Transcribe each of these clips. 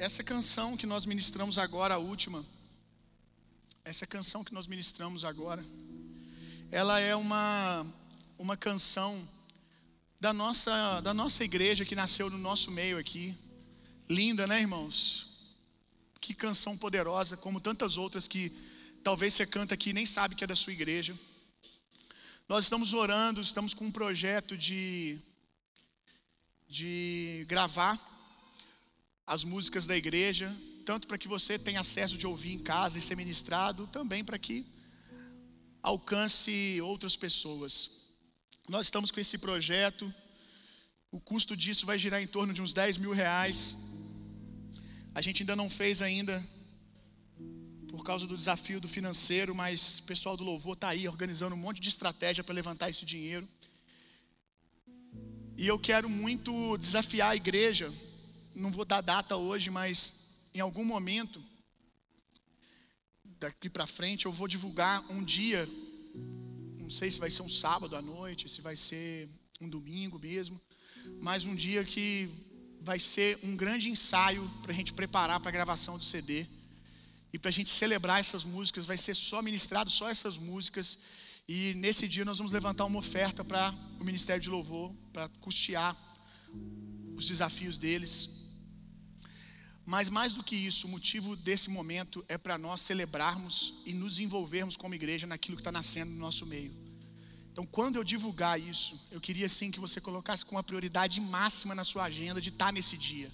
essa canção que nós ministramos agora, a última, essa canção que nós ministramos agora, ela é uma, uma canção da nossa, da nossa igreja que nasceu no nosso meio aqui. Linda, né, irmãos? Que canção poderosa, como tantas outras que talvez você canta aqui e nem sabe que é da sua igreja. Nós estamos orando, estamos com um projeto de, de gravar as músicas da igreja, tanto para que você tenha acesso de ouvir em casa e ser ministrado, também para que alcance outras pessoas. Nós estamos com esse projeto, o custo disso vai girar em torno de uns 10 mil reais. A gente ainda não fez ainda por causa do desafio do financeiro, mas o pessoal do louvor está aí organizando um monte de estratégia para levantar esse dinheiro. E eu quero muito desafiar a igreja não vou dar data hoje, mas em algum momento, daqui para frente, eu vou divulgar um dia, não sei se vai ser um sábado à noite, se vai ser um domingo mesmo, mas um dia que vai ser um grande ensaio para a gente preparar para a gravação do CD. E para a gente celebrar essas músicas, vai ser só ministrado só essas músicas. E nesse dia nós vamos levantar uma oferta para o Ministério de Louvor, para custear os desafios deles, mas mais do que isso, o motivo desse momento é para nós celebrarmos e nos envolvermos como igreja naquilo que está nascendo no nosso meio. Então, quando eu divulgar isso, eu queria sim que você colocasse com uma prioridade máxima na sua agenda de estar tá nesse dia,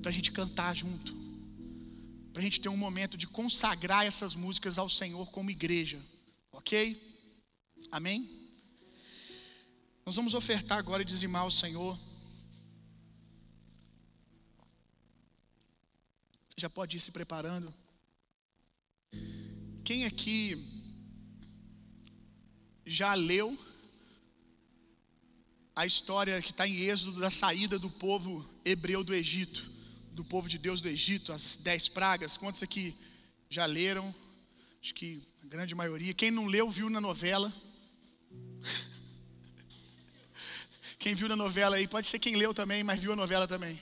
para a gente cantar junto, para a gente ter um momento de consagrar essas músicas ao Senhor como igreja, ok? Amém? Nós vamos ofertar agora e dizimar ao Senhor. Já pode ir se preparando. Quem aqui já leu a história que está em Êxodo da saída do povo hebreu do Egito, do povo de Deus do Egito, as dez pragas? Quantos aqui já leram? Acho que a grande maioria. Quem não leu, viu na novela. Quem viu na novela aí, pode ser quem leu também, mas viu a novela também.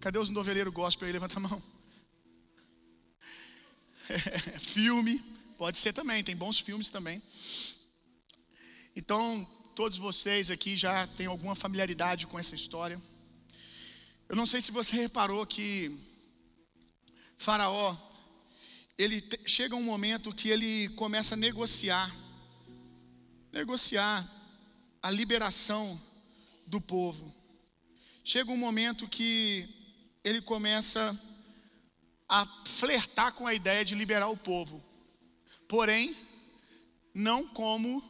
Cadê os noveleiros gospel aí? Levanta a mão. filme, pode ser também, tem bons filmes também. Então, todos vocês aqui já têm alguma familiaridade com essa história. Eu não sei se você reparou que Faraó, ele chega um momento que ele começa a negociar, negociar a liberação do povo. Chega um momento que ele começa a flertar com a ideia de liberar o povo. Porém, não como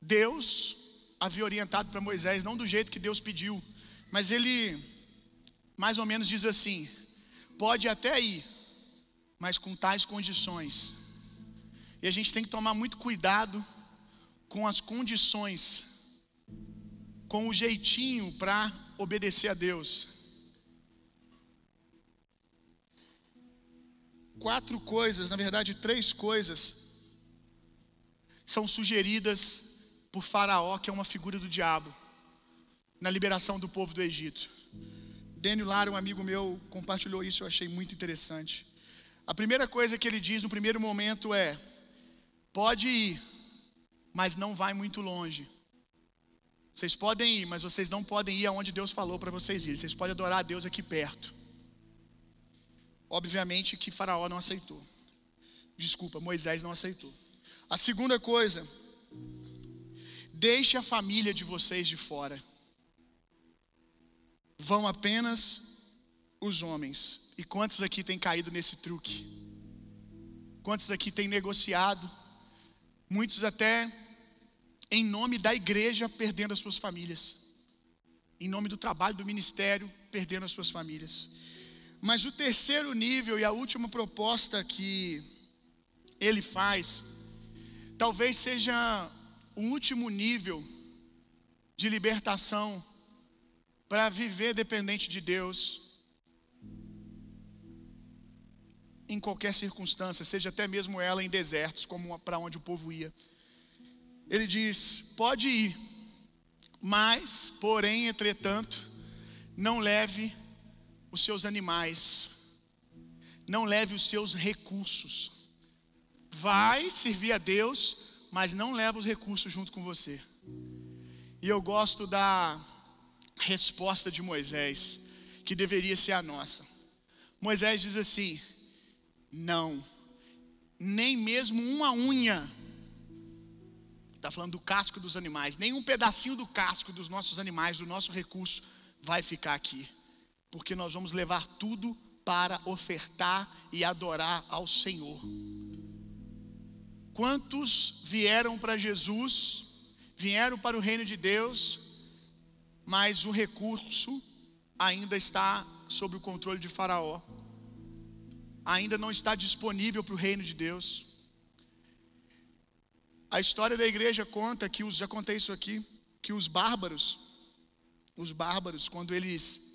Deus havia orientado para Moisés, não do jeito que Deus pediu, mas ele mais ou menos diz assim: pode até ir, mas com tais condições. E a gente tem que tomar muito cuidado com as condições, com o jeitinho para obedecer a Deus. Quatro coisas, na verdade, três coisas, são sugeridas por Faraó, que é uma figura do diabo, na liberação do povo do Egito. Daniel Lara, um amigo meu, compartilhou isso, eu achei muito interessante. A primeira coisa que ele diz no primeiro momento é: pode ir, mas não vai muito longe. Vocês podem ir, mas vocês não podem ir aonde Deus falou para vocês irem. Vocês podem adorar a Deus aqui perto. Obviamente que Faraó não aceitou. Desculpa, Moisés não aceitou. A segunda coisa, deixe a família de vocês de fora. Vão apenas os homens. E quantos aqui têm caído nesse truque? Quantos aqui têm negociado? Muitos até em nome da igreja perdendo as suas famílias. Em nome do trabalho do ministério, perdendo as suas famílias. Mas o terceiro nível e a última proposta que ele faz, talvez seja o último nível de libertação para viver dependente de Deus em qualquer circunstância, seja até mesmo ela em desertos, como para onde o povo ia. Ele diz: pode ir, mas, porém, entretanto, não leve os seus animais, não leve os seus recursos. Vai servir a Deus, mas não leva os recursos junto com você. E eu gosto da resposta de Moisés, que deveria ser a nossa. Moisés diz assim: Não, nem mesmo uma unha, está falando do casco dos animais, nem um pedacinho do casco dos nossos animais, do nosso recurso, vai ficar aqui, porque nós vamos levar tudo para ofertar e adorar ao Senhor. Quantos vieram para Jesus, vieram para o reino de Deus, mas o recurso ainda está sob o controle de Faraó, ainda não está disponível para o reino de Deus. A história da igreja conta que os, já contei isso aqui, que os bárbaros, os bárbaros, quando eles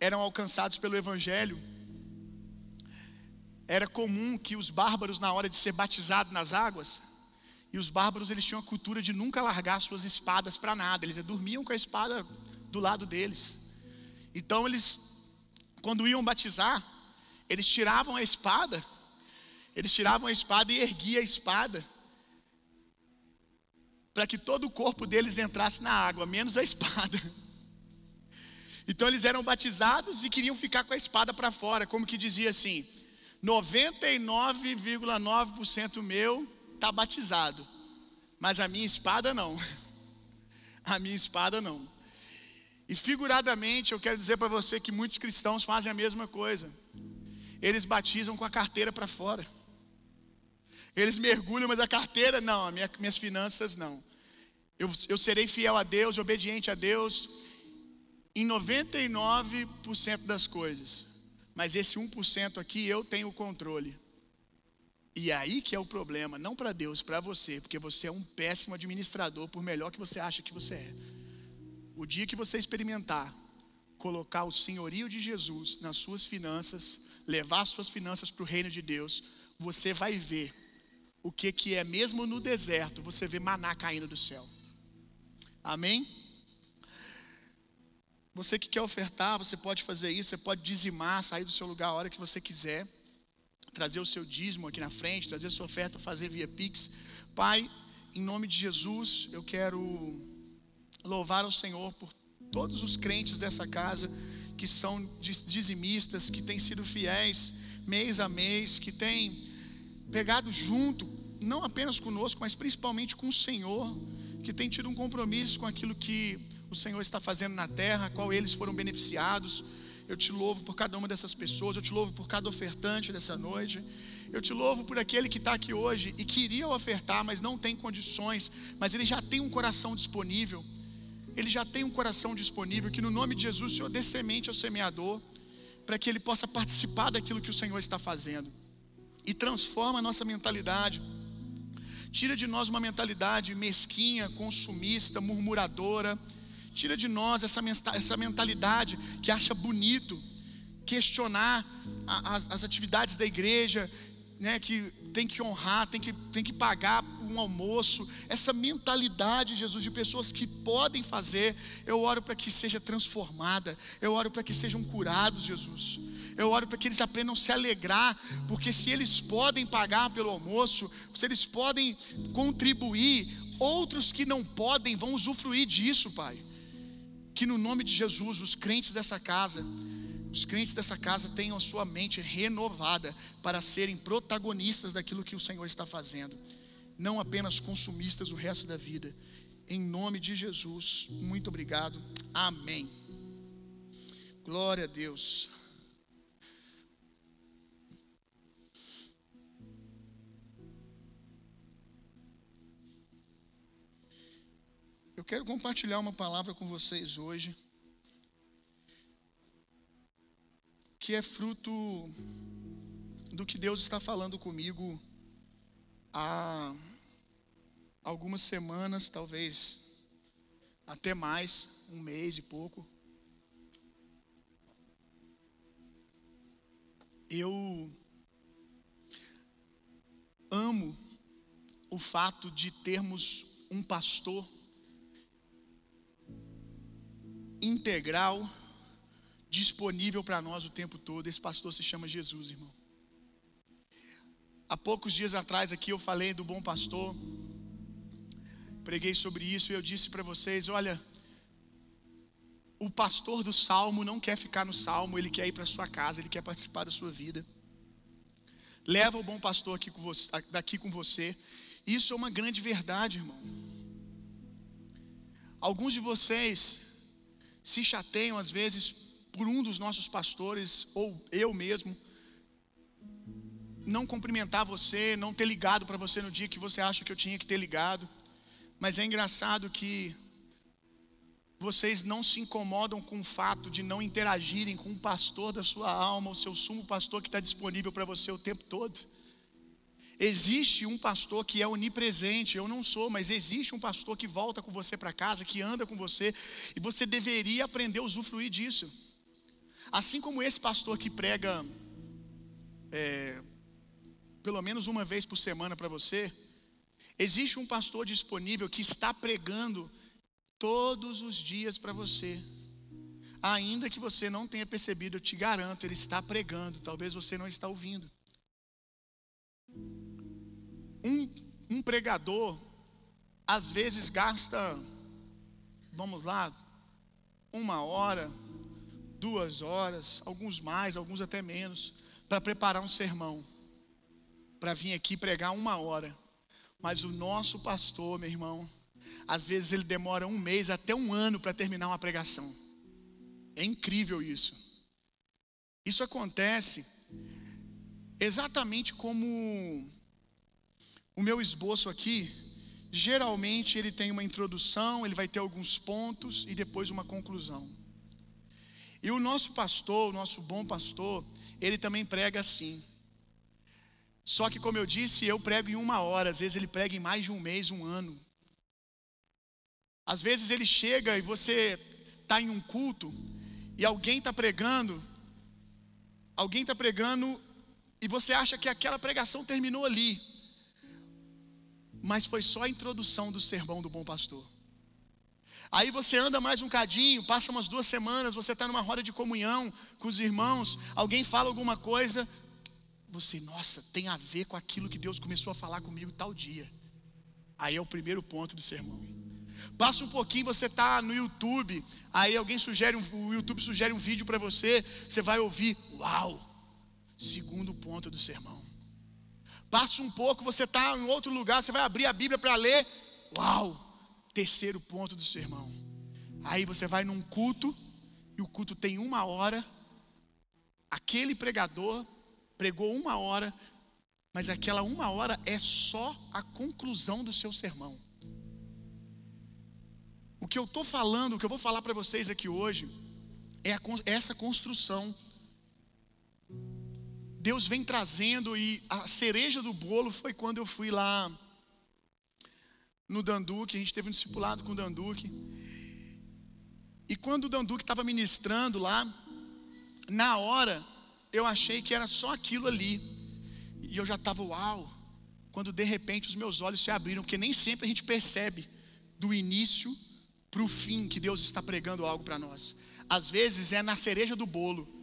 eram alcançados pelo Evangelho, era comum que os bárbaros, na hora de ser batizados nas águas, e os bárbaros eles tinham a cultura de nunca largar suas espadas para nada, eles dormiam com a espada do lado deles. Então eles, quando iam batizar, eles tiravam a espada, eles tiravam a espada e erguiam a espada, para que todo o corpo deles entrasse na água, menos a espada. Então eles eram batizados e queriam ficar com a espada para fora, como que dizia assim: 99,9% meu está batizado, mas a minha espada não. A minha espada não. E figuradamente eu quero dizer para você que muitos cristãos fazem a mesma coisa. Eles batizam com a carteira para fora. Eles mergulham, mas a carteira não, minha, minhas finanças não. Eu, eu serei fiel a Deus, obediente a Deus, em 99% das coisas. Mas esse 1% aqui eu tenho o controle. E aí que é o problema, não para Deus, para você, porque você é um péssimo administrador, por melhor que você acha que você é. O dia que você experimentar colocar o senhorio de Jesus nas suas finanças, levar suas finanças para o reino de Deus, você vai ver o que que é mesmo no deserto, você vê maná caindo do céu. Amém? Você que quer ofertar, você pode fazer isso, você pode dizimar, sair do seu lugar a hora que você quiser, trazer o seu dízimo aqui na frente, trazer a sua oferta, fazer via Pix. Pai, em nome de Jesus, eu quero louvar ao Senhor por todos os crentes dessa casa que são dizimistas, que têm sido fiéis mês a mês, que têm pegado junto, não apenas conosco, mas principalmente com o Senhor, que tem tido um compromisso com aquilo que o Senhor está fazendo na terra, qual eles foram beneficiados. Eu te louvo por cada uma dessas pessoas, eu te louvo por cada ofertante dessa noite. Eu te louvo por aquele que está aqui hoje e queria ofertar, mas não tem condições, mas ele já tem um coração disponível. Ele já tem um coração disponível, que no nome de Jesus o Senhor dê semente ao semeador, para que ele possa participar daquilo que o Senhor está fazendo. E transforma a nossa mentalidade. Tira de nós uma mentalidade mesquinha, consumista, murmuradora Tira de nós essa, essa mentalidade que acha bonito questionar as, as atividades da igreja, né, que tem que honrar, tem que, tem que pagar um almoço, essa mentalidade, Jesus, de pessoas que podem fazer, eu oro para que seja transformada, eu oro para que sejam curados, Jesus. Eu oro para que eles aprendam a se alegrar, porque se eles podem pagar pelo almoço, se eles podem contribuir, outros que não podem vão usufruir disso, Pai que no nome de Jesus, os crentes dessa casa, os crentes dessa casa tenham a sua mente renovada para serem protagonistas daquilo que o Senhor está fazendo, não apenas consumistas o resto da vida. Em nome de Jesus, muito obrigado. Amém. Glória a Deus. Eu quero compartilhar uma palavra com vocês hoje, que é fruto do que Deus está falando comigo há algumas semanas, talvez até mais, um mês e pouco. Eu amo o fato de termos um pastor integral, disponível para nós o tempo todo. Esse pastor se chama Jesus, irmão. Há poucos dias atrás aqui eu falei do bom pastor. Preguei sobre isso e eu disse para vocês, olha, o pastor do salmo não quer ficar no salmo, ele quer ir para sua casa, ele quer participar da sua vida. Leva o bom pastor aqui com você, daqui com você. Isso é uma grande verdade, irmão. Alguns de vocês se chateiam às vezes por um dos nossos pastores, ou eu mesmo, não cumprimentar você, não ter ligado para você no dia que você acha que eu tinha que ter ligado. Mas é engraçado que vocês não se incomodam com o fato de não interagirem com o pastor da sua alma, o seu sumo pastor que está disponível para você o tempo todo. Existe um pastor que é onipresente, eu não sou, mas existe um pastor que volta com você para casa, que anda com você, e você deveria aprender a usufruir disso. Assim como esse pastor que prega é, pelo menos uma vez por semana para você, existe um pastor disponível que está pregando todos os dias para você. Ainda que você não tenha percebido, eu te garanto, ele está pregando, talvez você não está ouvindo. Um, pregador, às vezes, gasta, vamos lá, uma hora, duas horas, alguns mais, alguns até menos, para preparar um sermão, para vir aqui pregar uma hora. Mas o nosso pastor, meu irmão, às vezes ele demora um mês até um ano para terminar uma pregação. É incrível isso. Isso acontece exatamente como o meu esboço aqui. Geralmente ele tem uma introdução, ele vai ter alguns pontos e depois uma conclusão. E o nosso pastor, o nosso bom pastor, ele também prega assim. Só que, como eu disse, eu prego em uma hora, às vezes ele prega em mais de um mês, um ano. Às vezes ele chega e você está em um culto e alguém está pregando, alguém está pregando e você acha que aquela pregação terminou ali, mas foi só a introdução do sermão do bom pastor. Aí você anda mais um cadinho, passa umas duas semanas, você está numa roda de comunhão com os irmãos, alguém fala alguma coisa, você, nossa, tem a ver com aquilo que Deus começou a falar comigo tal dia. Aí é o primeiro ponto do sermão. Passa um pouquinho, você está no YouTube, aí alguém sugere, um, o YouTube sugere um vídeo para você, você vai ouvir, uau, segundo ponto do sermão. Passa um pouco, você está em outro lugar, você vai abrir a Bíblia para ler, uau, terceiro ponto do sermão. Aí você vai num culto, e o culto tem uma hora, aquele pregador pregou uma hora, mas aquela uma hora é só a conclusão do seu sermão. O que eu estou falando, o que eu vou falar para vocês aqui hoje, é, a, é essa construção. Deus vem trazendo, e a cereja do bolo foi quando eu fui lá no Danduque, a gente teve um discipulado com o Danduque. E quando o Danduque estava ministrando lá, na hora, eu achei que era só aquilo ali. E eu já estava, uau, quando de repente os meus olhos se abriram, porque nem sempre a gente percebe do início para o fim que Deus está pregando algo para nós. Às vezes é na cereja do bolo.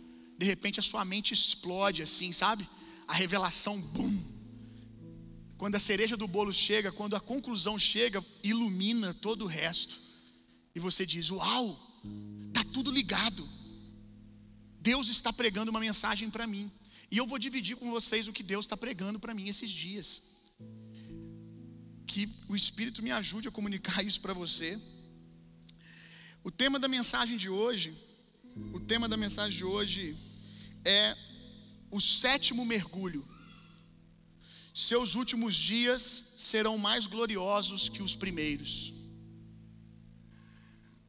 De repente a sua mente explode assim, sabe? A revelação, bum. Quando a cereja do bolo chega, quando a conclusão chega, ilumina todo o resto. E você diz: Uau, tá tudo ligado. Deus está pregando uma mensagem para mim. E eu vou dividir com vocês o que Deus está pregando para mim esses dias. Que o Espírito me ajude a comunicar isso para você. O tema da mensagem de hoje, o tema da mensagem de hoje é o sétimo mergulho. Seus últimos dias serão mais gloriosos que os primeiros.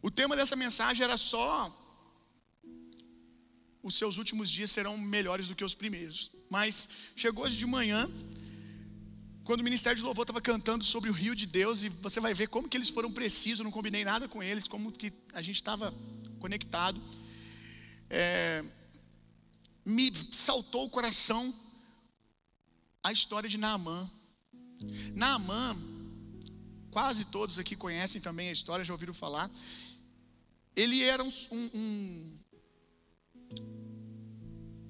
O tema dessa mensagem era só os seus últimos dias serão melhores do que os primeiros. Mas chegou hoje de manhã, quando o Ministério de Louvor estava cantando sobre o rio de Deus, e você vai ver como que eles foram precisos, não combinei nada com eles, como que a gente estava conectado. É, me saltou o coração a história de Naamã. Naamã, quase todos aqui conhecem também a história, já ouviram falar. Ele era um, um,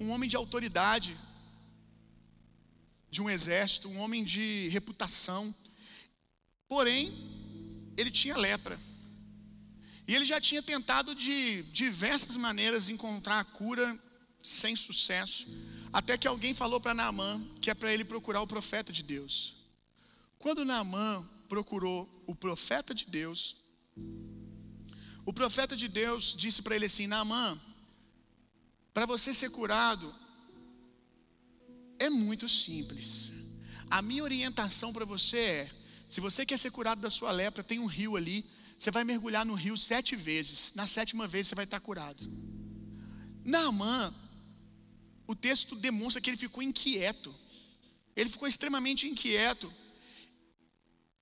um homem de autoridade, de um exército, um homem de reputação. Porém, ele tinha lepra. E ele já tinha tentado de diversas maneiras encontrar a cura sem sucesso, até que alguém falou para Naamã que é para ele procurar o profeta de Deus. Quando Naamã procurou o profeta de Deus, o profeta de Deus disse para ele assim: Naamã, para você ser curado, é muito simples. A minha orientação para você é: se você quer ser curado da sua lepra, tem um rio ali, você vai mergulhar no rio sete vezes. Na sétima vez você vai estar curado. Naamã, o texto demonstra que ele ficou inquieto. Ele ficou extremamente inquieto,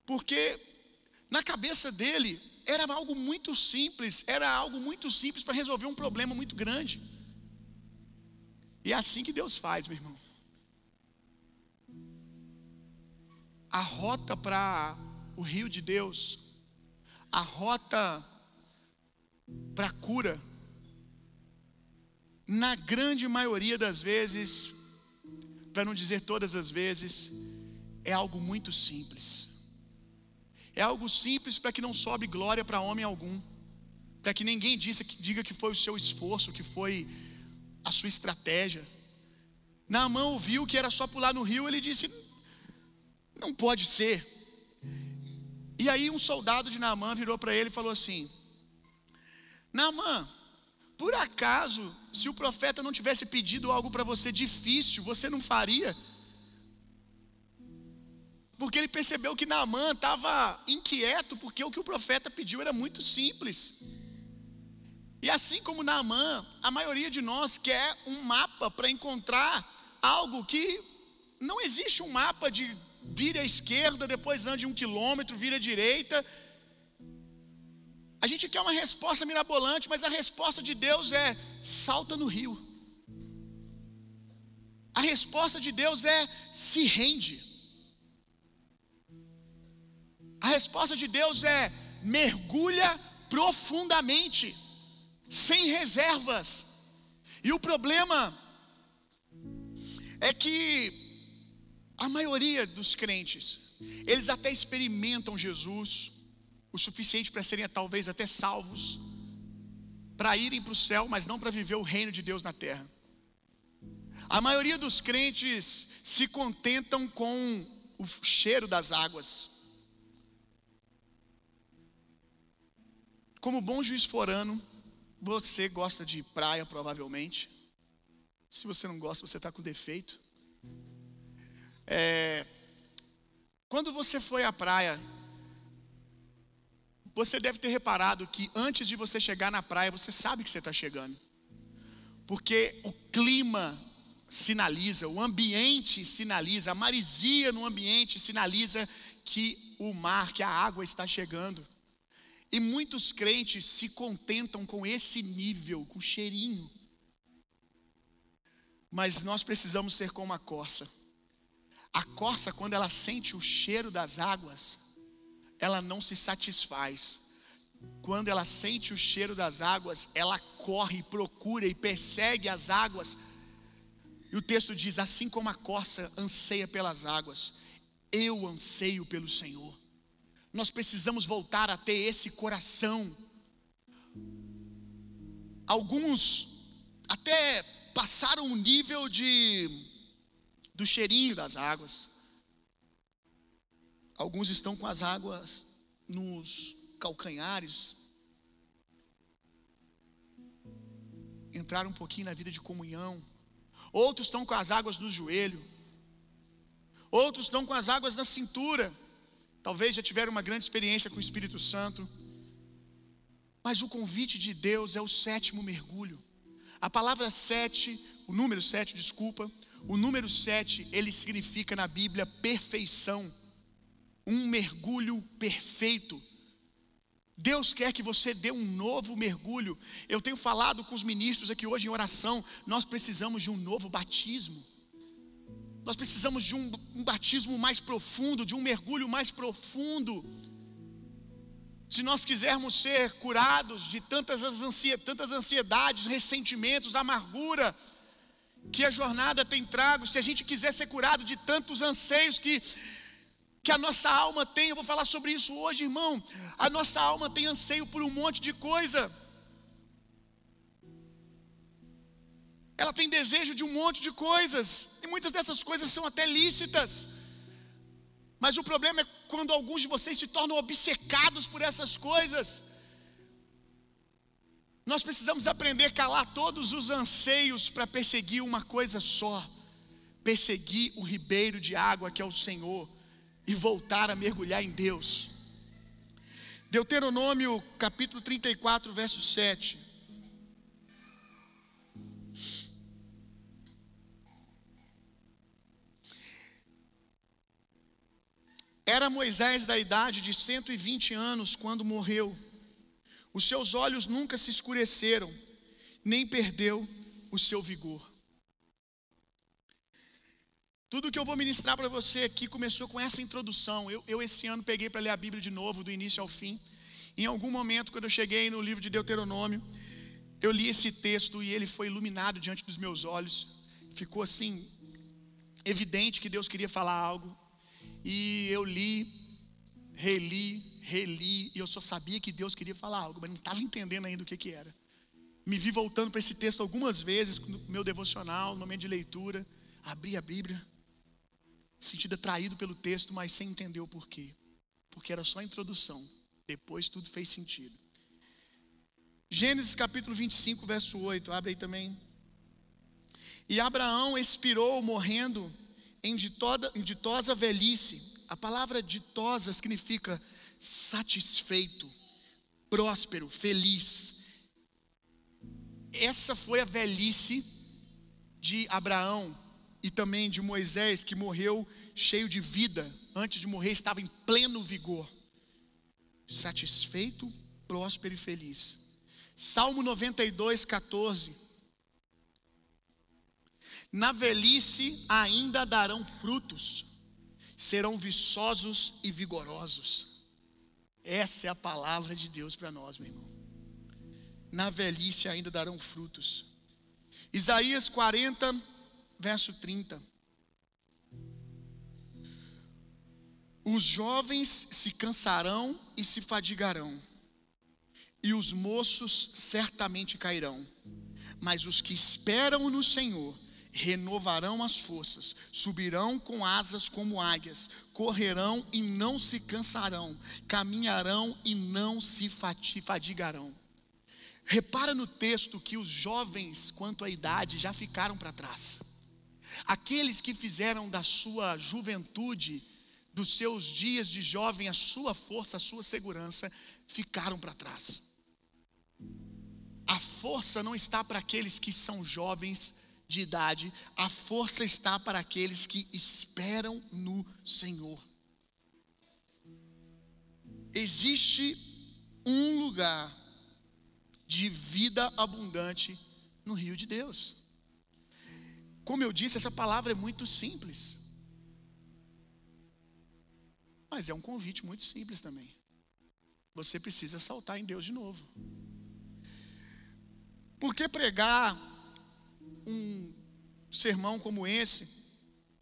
porque na cabeça dele era algo muito simples, era algo muito simples para resolver um problema muito grande. E é assim que Deus faz, meu irmão. A rota para o rio de Deus, a rota para a cura, na grande maioria das vezes, para não dizer todas as vezes, é algo muito simples. É algo simples para que não sobe glória para homem algum, para que ninguém diga que foi o seu esforço, que foi a sua estratégia. Naamã ouviu que era só pular no rio, ele disse: Não pode ser. E aí um soldado de Naamã virou para ele e falou assim: Naamã, por acaso, se o profeta não tivesse pedido algo para você difícil, você não faria? porque ele percebeu que Naamã estava inquieto, porque o que o profeta pediu era muito simples. E assim como Naamã, a maioria de nós quer um mapa para encontrar algo que não existe um mapa de vire à esquerda, depois ande um quilômetro, vire à direita. A gente quer uma resposta mirabolante, mas a resposta de Deus é salta no rio. A resposta de Deus é se rende. A resposta de Deus é: mergulha profundamente, sem reservas. E o problema é que a maioria dos crentes, eles até experimentam Jesus o suficiente para serem talvez até salvos, para irem para o céu, mas não para viver o reino de Deus na terra. A maioria dos crentes se contentam com o cheiro das águas. Como bom juiz forano, você gosta de praia, provavelmente. Se você não gosta, você está com defeito. É, quando você foi à praia, você deve ter reparado que antes de você chegar na praia, você sabe que você está chegando. Porque o clima sinaliza, o ambiente sinaliza, a marisia no ambiente sinaliza que o mar, que a água está chegando. E muitos crentes se contentam com esse nível, com cheirinho. Mas nós precisamos ser como a corça. A corça, quando ela sente o cheiro das águas, ela não se satisfaz. Quando ela sente o cheiro das águas, ela corre, procura e persegue as águas. E o texto diz: assim como a corça anseia pelas águas, eu anseio pelo Senhor nós precisamos voltar a ter esse coração. Alguns até passaram o nível de do cheirinho das águas. Alguns estão com as águas nos calcanhares. Entraram um pouquinho na vida de comunhão. Outros estão com as águas no joelho. Outros estão com as águas na cintura. Talvez já tiveram uma grande experiência com o Espírito Santo. Mas o convite de Deus é o sétimo mergulho. A palavra sete, o número sete, desculpa, o número sete, ele significa na Bíblia perfeição, um mergulho perfeito. Deus quer que você dê um novo mergulho. Eu tenho falado com os ministros aqui hoje em oração, nós precisamos de um novo batismo. Nós precisamos de um, um batismo mais profundo, de um mergulho mais profundo. Se nós quisermos ser curados de tantas, ansiedades, tantas ansiedades, ressentimentos, amargura, que a jornada tem trago, se a gente quiser ser curado de tantos anseios que que a nossa alma tem, eu vou falar sobre isso hoje, irmão. A nossa alma tem anseio por um monte de coisa. Ela tem desejo de um monte de coisas, e muitas dessas coisas são até lícitas. Mas o problema é quando alguns de vocês se tornam obcecados por essas coisas. Nós precisamos aprender a calar todos os anseios para perseguir uma coisa só: perseguir o ribeiro de água que é o Senhor e voltar a mergulhar em Deus. Deuteronômio capítulo 34, verso 7. Era Moisés da idade de 120 anos quando morreu. Os seus olhos nunca se escureceram, nem perdeu o seu vigor. Tudo que eu vou ministrar para você aqui começou com essa introdução. Eu, eu esse ano peguei para ler a Bíblia de novo, do início ao fim. Em algum momento, quando eu cheguei no livro de Deuteronômio, eu li esse texto e ele foi iluminado diante dos meus olhos. Ficou assim, evidente que Deus queria falar algo. E eu li, reli, reli, e eu só sabia que Deus queria falar algo, mas não estava entendendo ainda o que, que era. Me vi voltando para esse texto algumas vezes no meu devocional, no momento de leitura. Abri a Bíblia, sentido atraído pelo texto, mas sem entender o porquê. Porque era só a introdução. Depois tudo fez sentido. Gênesis capítulo 25, verso 8. Abre aí também. E Abraão expirou morrendo em, em ditosa velhice. A palavra ditosa significa satisfeito, próspero, feliz. Essa foi a velhice de Abraão e também de Moisés, que morreu cheio de vida, antes de morrer estava em pleno vigor, satisfeito, próspero e feliz. Salmo 92, 14. Na velhice ainda darão frutos, serão viçosos e vigorosos. Essa é a palavra de Deus para nós, meu irmão. Na velhice ainda darão frutos. Isaías 40, verso 30. Os jovens se cansarão e se fadigarão, e os moços certamente cairão, mas os que esperam no Senhor renovarão as forças, subirão com asas como águias, correrão e não se cansarão, caminharão e não se fadigarão. Repara no texto que os jovens, quanto à idade, já ficaram para trás. Aqueles que fizeram da sua juventude, dos seus dias de jovem, a sua força, a sua segurança, ficaram para trás. A força não está para aqueles que são jovens de idade, a força está para aqueles que esperam no Senhor. Existe um lugar de vida abundante no rio de Deus. Como eu disse, essa palavra é muito simples. Mas é um convite muito simples também. Você precisa saltar em Deus de novo. Por que pregar um sermão como esse,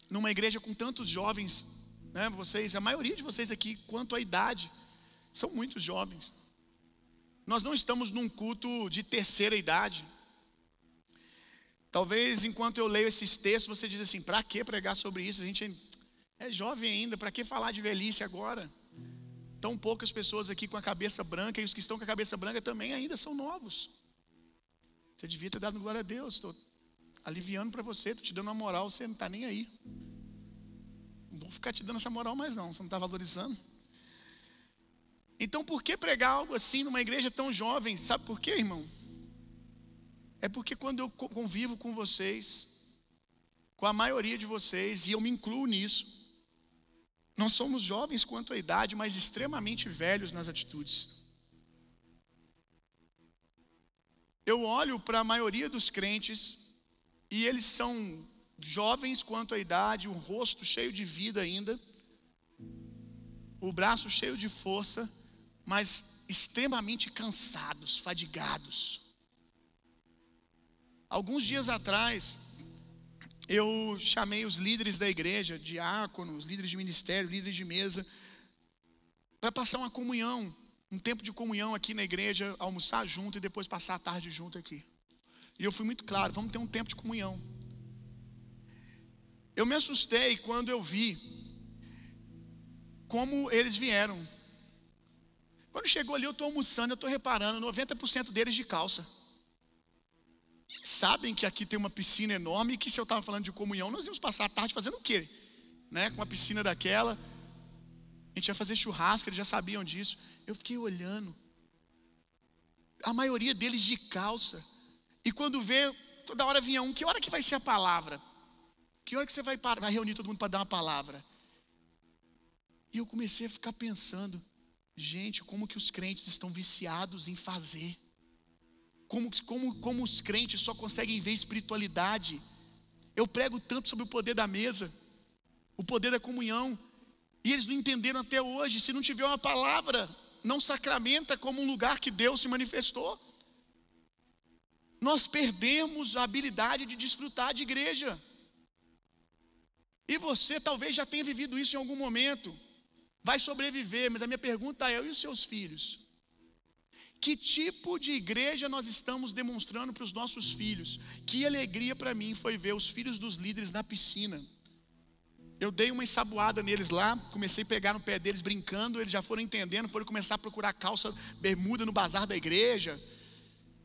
numa igreja com tantos jovens, né? Vocês, a maioria de vocês aqui, quanto à idade, são muitos jovens. Nós não estamos num culto de terceira idade. Talvez enquanto eu leio esses textos, você diz assim: para que pregar sobre isso? A gente é jovem ainda, para que falar de velhice agora? Tão poucas pessoas aqui com a cabeça branca, e os que estão com a cabeça branca também ainda são novos. Você devia ter dado glória a Deus. Estou aliviando para você, estou te dando uma moral, você não está nem aí. Não vou ficar te dando essa moral mais não, você não está valorizando. Então por que pregar algo assim numa igreja tão jovem? Sabe por quê, irmão? É porque quando eu convivo com vocês, com a maioria de vocês, e eu me incluo nisso, nós somos jovens quanto à idade, mas extremamente velhos nas atitudes. Eu olho para a maioria dos crentes e eles são jovens quanto à idade, o rosto cheio de vida ainda, o braço cheio de força, mas extremamente cansados, fadigados. Alguns dias atrás, eu chamei os líderes da igreja, diáconos, líderes de ministério, líderes de mesa, para passar uma comunhão, um tempo de comunhão aqui na igreja, almoçar junto e depois passar a tarde junto aqui. E eu fui muito claro: vamos ter um tempo de comunhão. Eu me assustei quando eu vi como eles vieram. Quando chegou ali, eu estou almoçando, eu estou reparando, 90% deles de calça. Sabem que aqui tem uma piscina enorme e que se eu estava falando de comunhão, nós íamos passar a tarde fazendo o quê? Né? Com uma piscina daquela. A gente ia fazer churrasco, eles já sabiam disso. Eu fiquei olhando. A maioria deles de calça. E quando vê, toda hora vinha um, que hora que vai ser a palavra? Que hora que você vai, vai reunir todo mundo para dar uma palavra? E eu comecei a ficar pensando, gente, como que os crentes estão viciados em fazer? Como, como, como os crentes só conseguem ver espiritualidade? Eu prego tanto sobre o poder da mesa, o poder da comunhão, e eles não entenderam até hoje. Se não tiver uma palavra, não sacramenta como um lugar que Deus se manifestou. Nós perdemos a habilidade de desfrutar de igreja. E você talvez já tenha vivido isso em algum momento vai sobreviver, mas a minha pergunta é: e os seus filhos? Que tipo de igreja nós estamos demonstrando para os nossos filhos? Que alegria para mim foi ver os filhos dos líderes na piscina. Eu dei uma ensaboada neles lá, comecei a pegar no pé deles brincando, eles já foram entendendo, foram começar a procurar calça bermuda no bazar da igreja.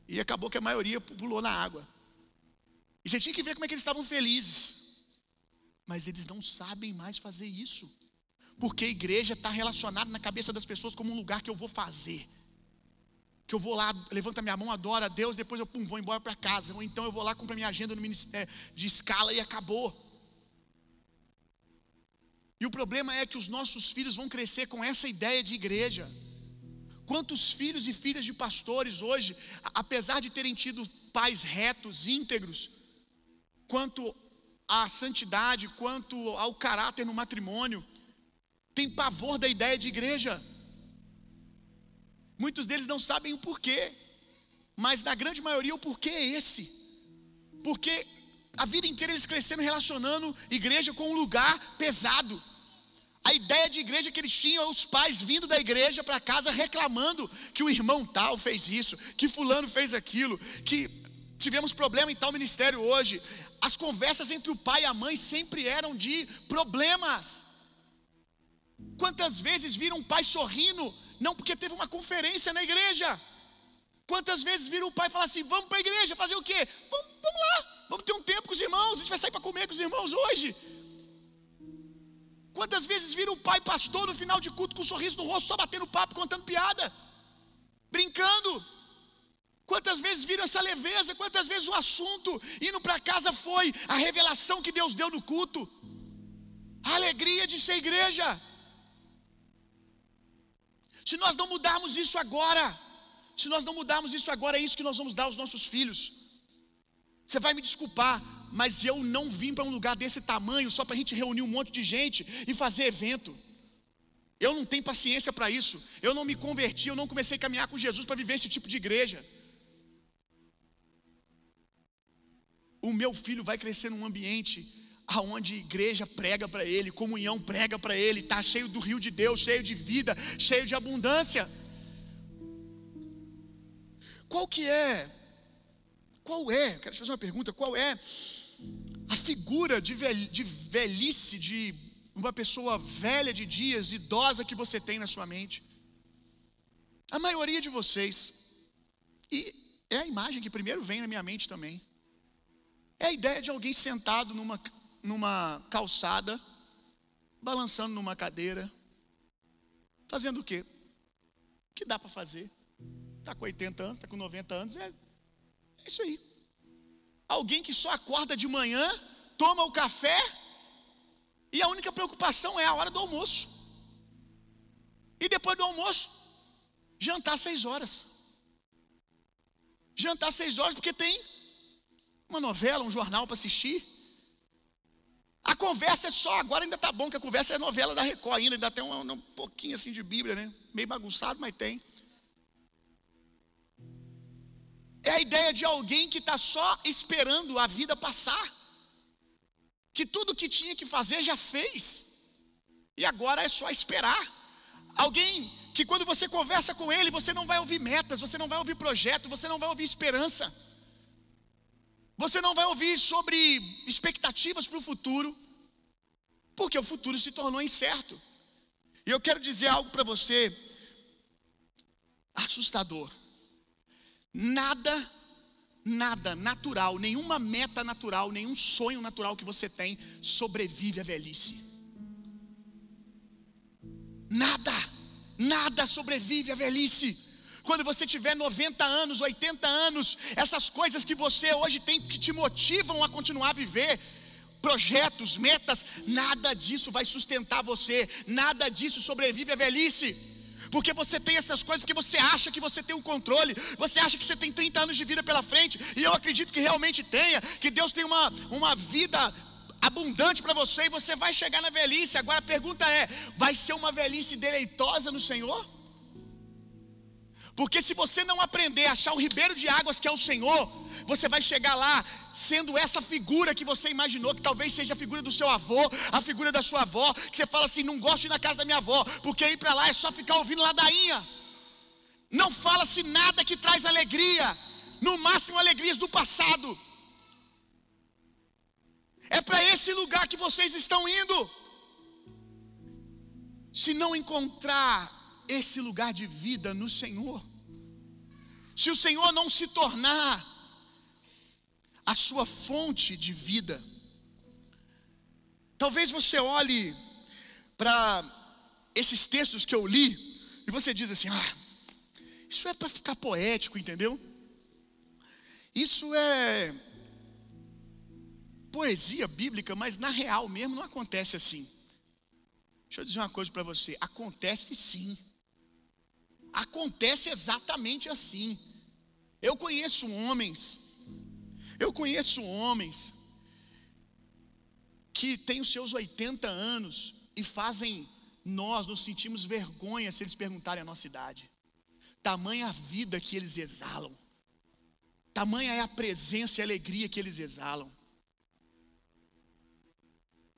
E acabou que a maioria pulou na água. E você tinha que ver como é que eles estavam felizes. Mas eles não sabem mais fazer isso. Porque a igreja está relacionada na cabeça das pessoas como um lugar que eu vou fazer. Que eu vou lá, levanta minha mão, adora a Deus, depois eu pum, vou embora para casa. Ou então eu vou lá, cumpro minha agenda ministério, de escala e acabou. E o problema é que os nossos filhos vão crescer com essa ideia de igreja. Quantos filhos e filhas de pastores hoje, apesar de terem tido pais retos, íntegros, quanto à santidade, quanto ao caráter no matrimônio, tem pavor da ideia de igreja. Muitos deles não sabem o porquê, mas na grande maioria o porquê é esse. Porque a vida inteira eles cresceram relacionando igreja com um lugar pesado. A ideia de igreja que eles tinham, os pais vindo da igreja para casa reclamando que o irmão tal fez isso, que fulano fez aquilo, que tivemos problema em tal ministério hoje. As conversas entre o pai e a mãe sempre eram de problemas. Quantas vezes viram um pai sorrindo, não porque teve uma conferência na igreja? Quantas vezes viram o pai falar assim: vamos para a igreja fazer o quê? Vamos, vamos lá, vamos ter um tempo com os irmãos, a gente vai sair para comer com os irmãos hoje. Quantas vezes viram o pai pastor no final de culto com um sorriso no rosto, só batendo papo, contando piada, brincando? Quantas vezes viram essa leveza? Quantas vezes o assunto indo para casa foi a revelação que Deus deu no culto? A alegria de ser igreja. Se nós não mudarmos isso agora, se nós não mudarmos isso agora, é isso que nós vamos dar aos nossos filhos. Você vai me desculpar, mas eu não vim para um lugar desse tamanho só para a gente reunir um monte de gente e fazer evento. Eu não tenho paciência para isso. Eu não me converti, eu não comecei a caminhar com Jesus para viver esse tipo de igreja. O meu filho vai crescer num ambiente aonde igreja prega para ele, comunhão prega para ele, está cheio do rio de Deus, cheio de vida, cheio de abundância. Qual que é? Qual é? Quero te fazer uma pergunta. Qual é a figura de, velhice de uma pessoa velha de dias, idosa que você tem na sua mente? A maioria de vocês, e é a imagem que primeiro vem na minha mente também. É a ideia de alguém sentado numa numa calçada, balançando numa cadeira, fazendo o quê? O que dá para fazer? Está com 80 anos, está com 90 anos, é, é isso aí. Alguém que só acorda de manhã, toma o café, e a única preocupação é a hora do almoço. E depois do almoço, jantar seis horas. Jantar seis horas, porque tem uma novela, um jornal para assistir. A conversa é só, agora ainda tá bom que a conversa é novela da Record ainda, ainda tem um, um pouquinho assim de Bíblia, né? Meio bagunçado, mas tem. É a ideia de alguém que está só esperando a vida passar. que tudo que tinha que fazer já fez, e agora é só esperar. Alguém que quando você conversa com ele, você não vai ouvir metas, você não vai ouvir projeto, você não vai ouvir esperança, você não vai ouvir sobre expectativas para o futuro, porque o futuro se tornou incerto. E eu quero dizer algo para você assustador. Nada, nada natural, nenhuma meta natural, nenhum sonho natural que você tem sobrevive à velhice. Nada, nada sobrevive à velhice. Quando você tiver 90 anos, 80 anos, essas coisas que você hoje tem que te motivam a continuar a viver, projetos, metas, nada disso vai sustentar você, nada disso sobrevive à velhice. Porque você tem essas coisas, porque você acha que você tem o um controle, você acha que você tem 30 anos de vida pela frente, e eu acredito que realmente tenha, que Deus tem uma, uma vida abundante para você e você vai chegar na velhice. Agora a pergunta é: vai ser uma velhice deleitosa no Senhor? Porque se você não aprender a achar o ribeiro de águas que é o Senhor, você vai chegar lá sendo essa figura que você imaginou, que talvez seja a figura do seu avô, a figura da sua avó, que você fala assim: não gosto de ir na casa da minha avó, porque ir para lá é só ficar ouvindo ladainha. Não fala-se nada que traz alegria, no máximo alegrias do passado. É para esse lugar que vocês estão indo. Se não encontrar esse lugar de vida no Senhor, se o Senhor não se tornar a sua fonte de vida, talvez você olhe para esses textos que eu li e você diz assim: ah, isso é para ficar poético, entendeu? Isso é poesia bíblica, mas na real mesmo não acontece assim. Deixa eu dizer uma coisa para você: acontece sim. Acontece exatamente assim. Eu conheço homens, eu conheço homens que têm os seus 80 anos e fazem nós nos sentimos vergonha se eles perguntarem a nossa idade. Tamanha a vida que eles exalam. Tamanha é a presença e a alegria que eles exalam.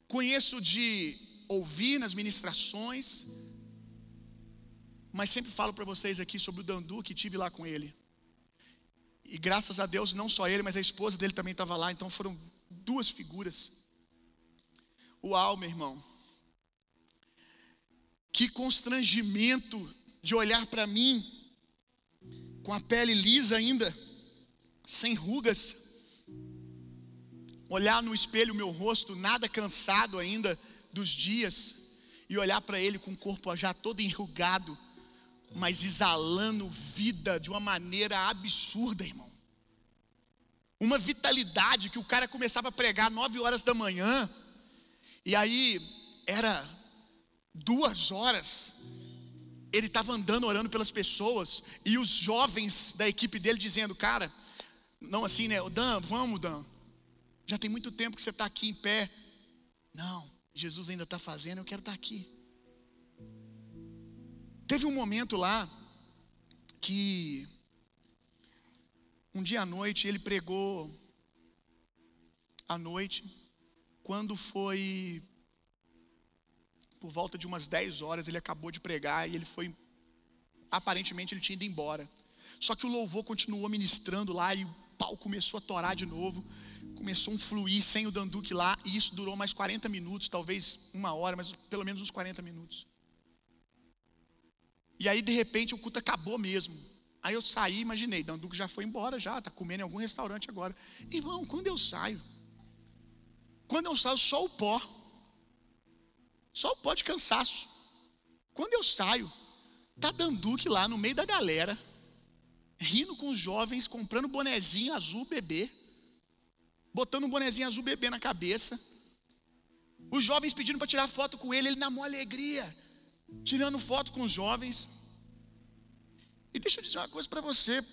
Conheço de ouvir nas ministrações, mas sempre falo para vocês aqui sobre o Dandu que tive lá com ele. E graças a Deus, não só ele, mas a esposa dele também estava lá, então foram duas figuras. Uau, meu irmão. Que constrangimento de olhar para mim, com a pele lisa ainda, sem rugas, olhar no espelho o meu rosto, nada cansado ainda dos dias, e olhar para ele com o corpo já todo enrugado, mas exalando vida de uma maneira absurda, irmão. Uma vitalidade que o cara começava a pregar nove horas da manhã, e aí era duas horas, ele estava andando orando pelas pessoas, e os jovens da equipe dele dizendo, cara, não assim, né? Dan, vamos, Dan. Já tem muito tempo que você está aqui em pé. Não, Jesus ainda está fazendo, eu quero estar tá aqui. Teve um momento lá que um dia à noite ele pregou à noite, quando foi por volta de umas 10 horas, ele acabou de pregar e ele foi aparentemente ele tinha ido embora. Só que o louvor continuou ministrando lá e o pau começou a torar de novo. Começou um fluir sem o Danduque lá, e isso durou mais 40 minutos, talvez uma hora, mas pelo menos uns 40 minutos. E aí, de repente, o culto acabou mesmo. Aí eu saí, imaginei, Danduque já foi embora, já, está comendo em algum restaurante agora. Irmão, quando eu saio, quando eu saio, só o pó. Só o pó de cansaço. Quando eu saio, tá Danduque lá no meio da galera, rindo com os jovens, comprando bonezinho azul bebê, botando um bonezinho azul bebê na cabeça. Os jovens pedindo para tirar foto com ele, ele na maior alegria tirando foto com os jovens. E deixa eu dizer uma coisa para você.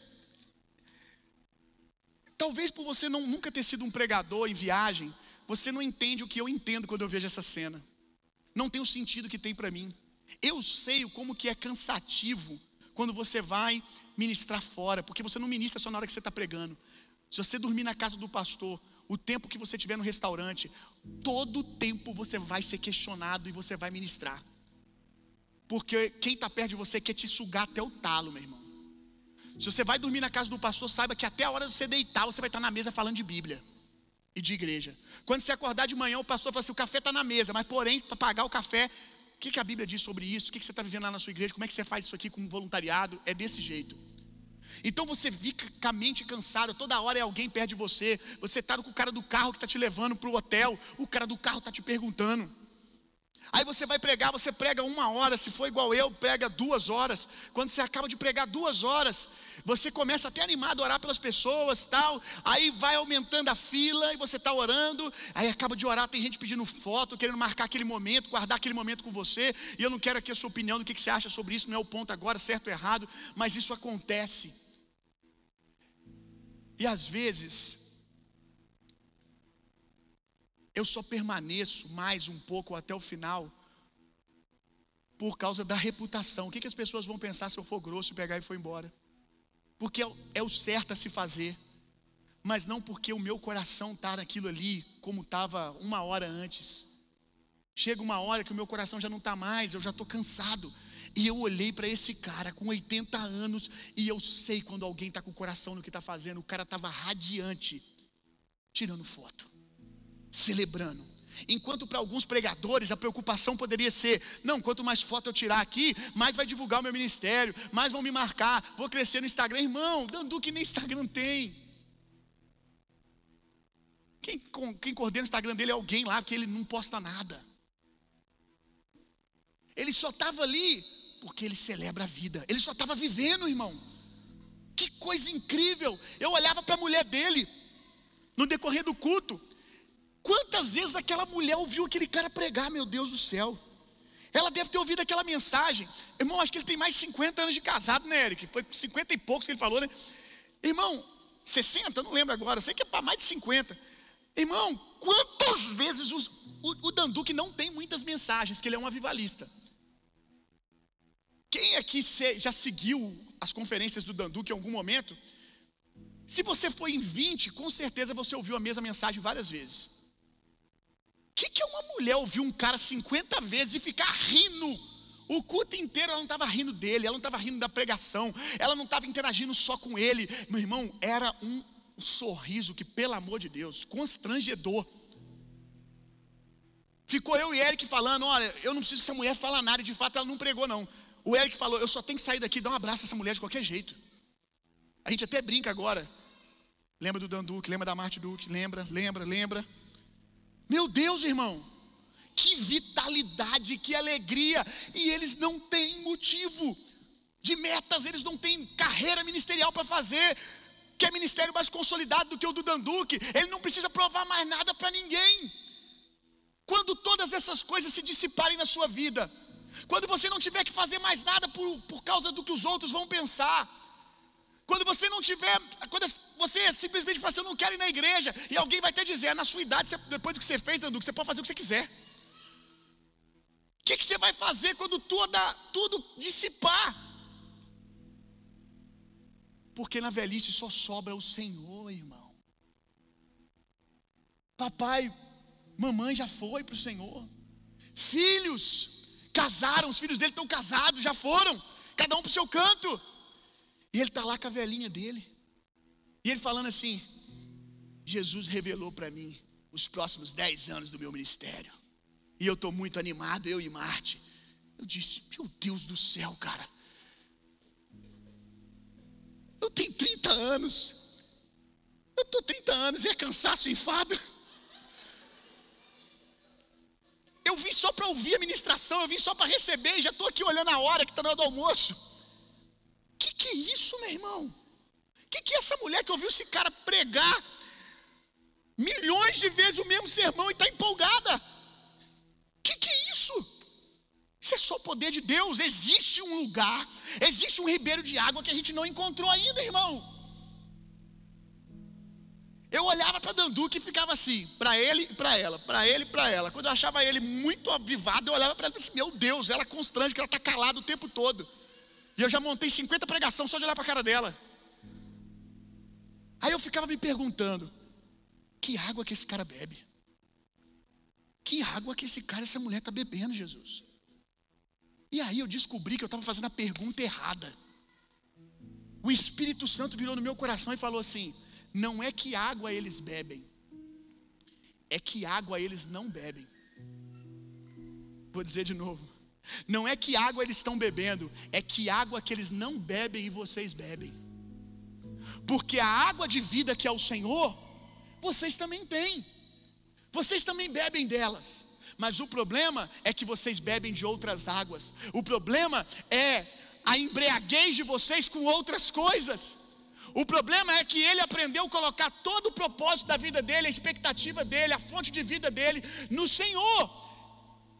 Talvez por você não, nunca ter sido um pregador em viagem, você não entende o que eu entendo quando eu vejo essa cena. Não tem o sentido que tem para mim. Eu sei como que é cansativo quando você vai ministrar fora, porque você não ministra só na hora que você está pregando. Se você dormir na casa do pastor, o tempo que você estiver no restaurante, todo tempo você vai ser questionado e você vai ministrar. Porque quem está perto de você quer te sugar até o talo, meu irmão. Se você vai dormir na casa do pastor, saiba que até a hora de você deitar, você vai estar na mesa falando de Bíblia e de igreja. Quando você acordar de manhã, o pastor fala assim: o café está na mesa, mas porém, para pagar o café, o que, que a Bíblia diz sobre isso? O que, que você está vivendo lá na sua igreja? Como é que você faz isso aqui com voluntariado? É desse jeito. Então você fica com a mente cansada, toda hora é alguém perto de você. Você está com o cara do carro que está te levando para o hotel, o cara do carro está te perguntando. Aí você vai pregar, você prega uma hora, se for igual eu, prega duas horas. Quando você acaba de pregar duas horas, você começa até animado a orar pelas pessoas, tal. Aí vai aumentando a fila e você está orando. Aí acaba de orar, tem gente pedindo foto, querendo marcar aquele momento, guardar aquele momento com você. E eu não quero aqui a sua opinião do que você acha sobre isso, não é o ponto agora, certo ou errado, mas isso acontece. E às vezes eu só permaneço mais um pouco até o final por causa da reputação. O que, que as pessoas vão pensar se eu for grosso e pegar e for embora? Porque é, é o certo a se fazer, mas não porque o meu coração está naquilo ali como estava uma hora antes. Chega uma hora que o meu coração já não está mais, eu já estou cansado. E eu olhei para esse cara com 80 anos e eu sei quando alguém está com o coração no que está fazendo. O cara estava radiante, tirando foto celebrando. Enquanto para alguns pregadores a preocupação poderia ser: não, quanto mais foto eu tirar aqui, mais vai divulgar o meu ministério, mais vão me marcar, vou crescer no Instagram. Irmão, Dandu que nem Instagram tem. Quem, quem coordena o Instagram dele é alguém lá que ele não posta nada. Ele só estava ali porque ele celebra a vida. Ele só estava vivendo, irmão. Que coisa incrível! Eu olhava para a mulher dele no decorrer do culto. Quantas vezes aquela mulher ouviu aquele cara pregar, meu Deus do céu? Ela deve ter ouvido aquela mensagem. Irmão, acho que ele tem mais de 50 anos de casado, né, Eric? Foi 50 e poucos que ele falou, né? Irmão, 60, não lembro agora, sei que é para mais de 50. Irmão, quantas vezes os, o, o Danduque não tem muitas mensagens, que ele é um avivalista. Quem aqui já seguiu as conferências do Danduque em algum momento? Se você foi em 20, com certeza você ouviu a mesma mensagem várias vezes que, que é uma mulher ouvir um cara 50 vezes e ficar rindo? O culto inteiro ela não estava rindo dele, ela não estava rindo da pregação, ela não estava interagindo só com ele. Meu irmão, era um sorriso que, pelo amor de Deus, constrangedor. Ficou eu e Eric falando: olha, eu não preciso que essa mulher fale nada, e de fato ela não pregou, não. O Eric falou: eu só tenho que sair daqui e dar um abraço a essa mulher de qualquer jeito. A gente até brinca agora. Lembra do Dan lembra da Marte Duque, lembra, lembra, lembra. Meu Deus, irmão, que vitalidade, que alegria, e eles não têm motivo de metas, eles não têm carreira ministerial para fazer, que é ministério mais consolidado do que o do Danduque, ele não precisa provar mais nada para ninguém. Quando todas essas coisas se dissiparem na sua vida, quando você não tiver que fazer mais nada por, por causa do que os outros vão pensar, quando você não tiver, quando você simplesmente fala assim, eu não quero ir na igreja, e alguém vai até dizer, é na sua idade, depois do que você fez, Dandu, você pode fazer o que você quiser. O que, que você vai fazer quando toda, tudo dissipar? Porque na velhice só sobra o Senhor, irmão. Papai, mamãe já foi para o Senhor. Filhos casaram, os filhos dele estão casados, já foram, cada um para o seu canto. E ele está lá com a velhinha dele. E ele falando assim: Jesus revelou para mim os próximos dez anos do meu ministério. E eu estou muito animado, eu e Marte. Eu disse: Meu Deus do céu, cara. Eu tenho 30 anos. Eu estou 30 anos e é cansaço enfado. Eu vim só para ouvir a ministração, eu vim só para receber, e já estou aqui olhando a hora que está na hora do almoço isso, meu irmão? O que, que é essa mulher que ouviu esse cara pregar milhões de vezes o mesmo sermão e está empolgada? O que, que é isso? Isso é só o poder de Deus. Existe um lugar, existe um ribeiro de água que a gente não encontrou ainda, irmão. Eu olhava para Danduque e ficava assim, para ele e para ela, para ele e para ela. Quando eu achava ele muito avivado, eu olhava para ela e assim: Meu Deus, ela constrange que ela está calada o tempo todo. E eu já montei 50 pregações só de olhar para a cara dela. Aí eu ficava me perguntando: que água que esse cara bebe? Que água que esse cara, essa mulher está bebendo, Jesus? E aí eu descobri que eu estava fazendo a pergunta errada. O Espírito Santo virou no meu coração e falou assim: não é que água eles bebem, é que água eles não bebem. Vou dizer de novo. Não é que água eles estão bebendo, é que água que eles não bebem e vocês bebem. Porque a água de vida que é o Senhor, vocês também têm. Vocês também bebem delas. Mas o problema é que vocês bebem de outras águas. O problema é a embriaguez de vocês com outras coisas. O problema é que ele aprendeu a colocar todo o propósito da vida dele, a expectativa dele, a fonte de vida dele no Senhor.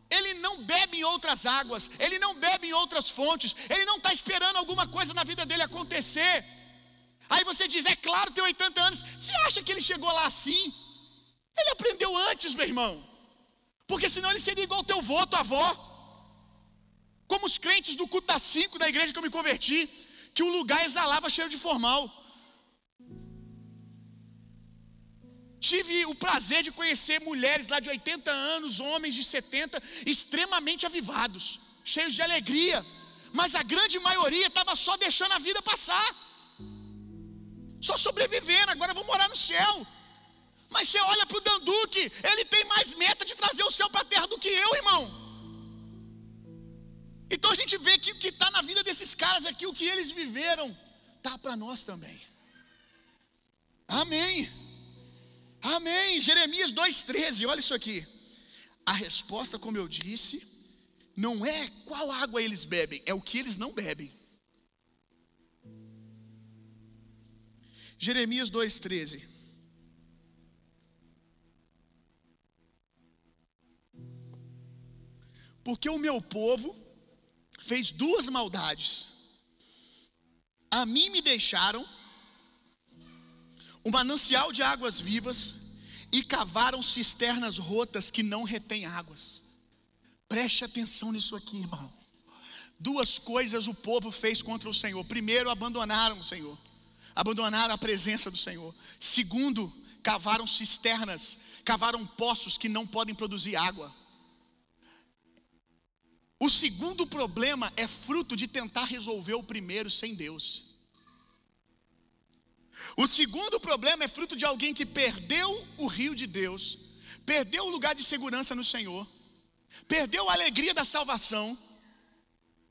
Ele não bebe em outras águas, ele não bebe em outras fontes, ele não está esperando alguma coisa na vida dele acontecer. Aí você diz, é claro, tem 80 anos, você acha que ele chegou lá assim? Ele aprendeu antes, meu irmão, porque senão ele seria igual teu vô, tua avó. Como os crentes do culto das cinco da igreja que eu me converti, que o lugar exalava cheiro de formal. Tive o prazer de conhecer mulheres lá de 80 anos, homens de 70, extremamente avivados, cheios de alegria, mas a grande maioria estava só deixando a vida passar, só sobrevivendo. Agora vou morar no céu. Mas você olha para o Danduque, ele tem mais meta de trazer o céu para a terra do que eu, irmão. Então a gente vê que o que está na vida desses caras aqui, o que eles viveram, está para nós também. Amém. Amém. Jeremias 2,13, olha isso aqui. A resposta, como eu disse, não é qual água eles bebem, é o que eles não bebem. Jeremias 2,13. Porque o meu povo fez duas maldades. A mim me deixaram um manancial de águas vivas e cavaram cisternas rotas que não retêm águas. Preste atenção nisso aqui, irmão. Duas coisas o povo fez contra o Senhor. Primeiro, abandonaram o Senhor, abandonaram a presença do Senhor. Segundo, cavaram cisternas, cavaram poços que não podem produzir água. O segundo problema é fruto de tentar resolver o primeiro sem Deus. O segundo problema é fruto de alguém que perdeu o rio de Deus, perdeu o lugar de segurança no Senhor, perdeu a alegria da salvação.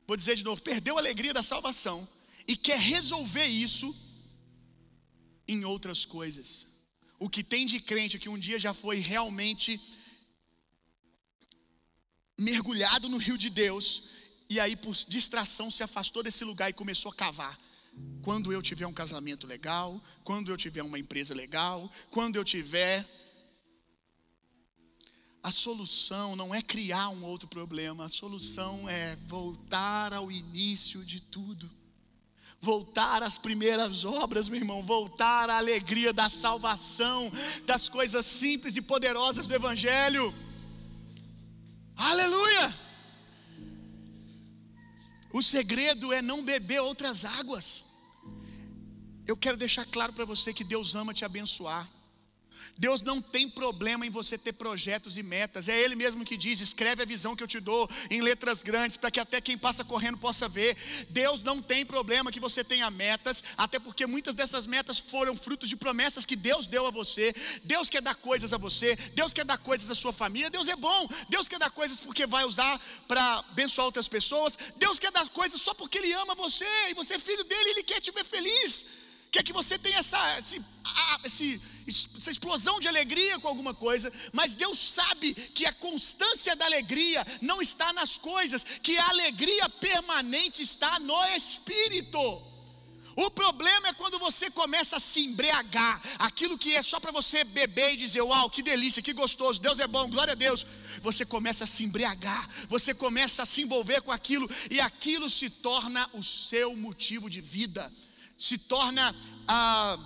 Vou dizer de novo: perdeu a alegria da salvação e quer resolver isso em outras coisas. O que tem de crente que um dia já foi realmente mergulhado no rio de Deus, e aí por distração se afastou desse lugar e começou a cavar. Quando eu tiver um casamento legal, quando eu tiver uma empresa legal, quando eu tiver. A solução não é criar um outro problema, a solução é voltar ao início de tudo. Voltar às primeiras obras, meu irmão, voltar à alegria da salvação, das coisas simples e poderosas do Evangelho. Aleluia! O segredo é não beber outras águas. Eu quero deixar claro para você que Deus ama te abençoar. Deus não tem problema em você ter projetos e metas. É Ele mesmo que diz: escreve a visão que eu te dou em letras grandes, para que até quem passa correndo possa ver. Deus não tem problema que você tenha metas, até porque muitas dessas metas foram frutos de promessas que Deus deu a você. Deus quer dar coisas a você, Deus quer dar coisas à sua família. Deus é bom, Deus quer dar coisas porque vai usar para abençoar outras pessoas. Deus quer dar coisas só porque Ele ama você e você é filho dele, Ele quer te ver feliz. Quer que você tenha essa, esse, esse essa explosão de alegria com alguma coisa, mas Deus sabe que a constância da alegria não está nas coisas, que a alegria permanente está no Espírito. O problema é quando você começa a se embriagar, aquilo que é só para você beber e dizer, uau, que delícia, que gostoso, Deus é bom, glória a Deus. Você começa a se embriagar, você começa a se envolver com aquilo, e aquilo se torna o seu motivo de vida, se torna a.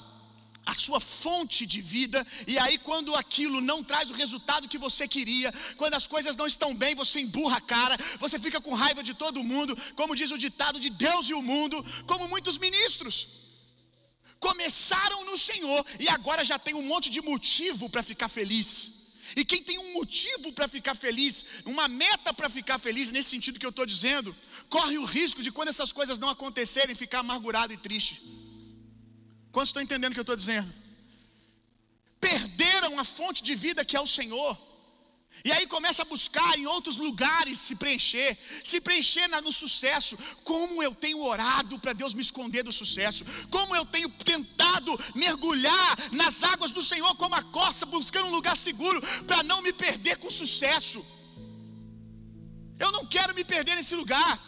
A sua fonte de vida, e aí, quando aquilo não traz o resultado que você queria, quando as coisas não estão bem, você emburra a cara, você fica com raiva de todo mundo, como diz o ditado de Deus e o mundo, como muitos ministros. começaram no Senhor e agora já tem um monte de motivo para ficar feliz. E quem tem um motivo para ficar feliz, uma meta para ficar feliz, nesse sentido que eu estou dizendo, corre o risco de quando essas coisas não acontecerem, ficar amargurado e triste. Quantos estão entendendo o que eu estou dizendo? Perderam a fonte de vida que é o Senhor. E aí começa a buscar em outros lugares se preencher, se preencher no sucesso. Como eu tenho orado para Deus me esconder do sucesso, como eu tenho tentado mergulhar nas águas do Senhor como a corça, buscando um lugar seguro para não me perder com sucesso. Eu não quero me perder nesse lugar,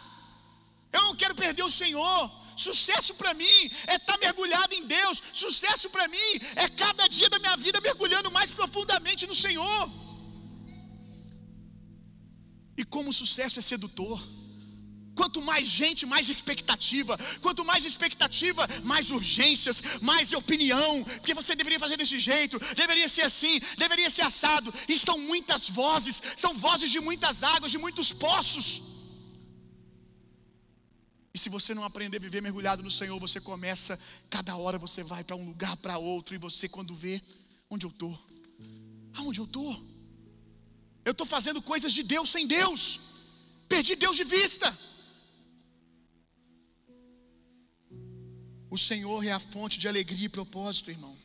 eu não quero perder o Senhor. Sucesso para mim é estar tá mergulhado em Deus, sucesso para mim é cada dia da minha vida mergulhando mais profundamente no Senhor. E como o sucesso é sedutor. Quanto mais gente, mais expectativa. Quanto mais expectativa, mais urgências, mais opinião. Porque você deveria fazer desse jeito, deveria ser assim, deveria ser assado. E são muitas vozes, são vozes de muitas águas, de muitos poços. E se você não aprender a viver mergulhado no Senhor, você começa, cada hora você vai para um lugar, para outro, e você quando vê, onde eu estou? Aonde eu estou? Eu estou fazendo coisas de Deus sem Deus. Perdi Deus de vista. O Senhor é a fonte de alegria e propósito, irmão.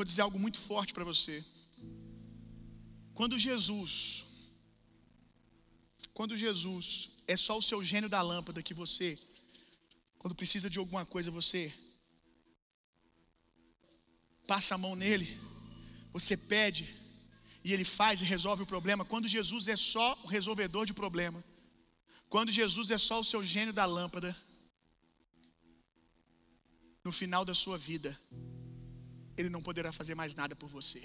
Vou dizer algo muito forte para você. Quando Jesus, quando Jesus é só o seu gênio da lâmpada que você, quando precisa de alguma coisa, você passa a mão nele, você pede e ele faz e resolve o problema. Quando Jesus é só o resolvedor de problema, quando Jesus é só o seu gênio da lâmpada, no final da sua vida, ele não poderá fazer mais nada por você.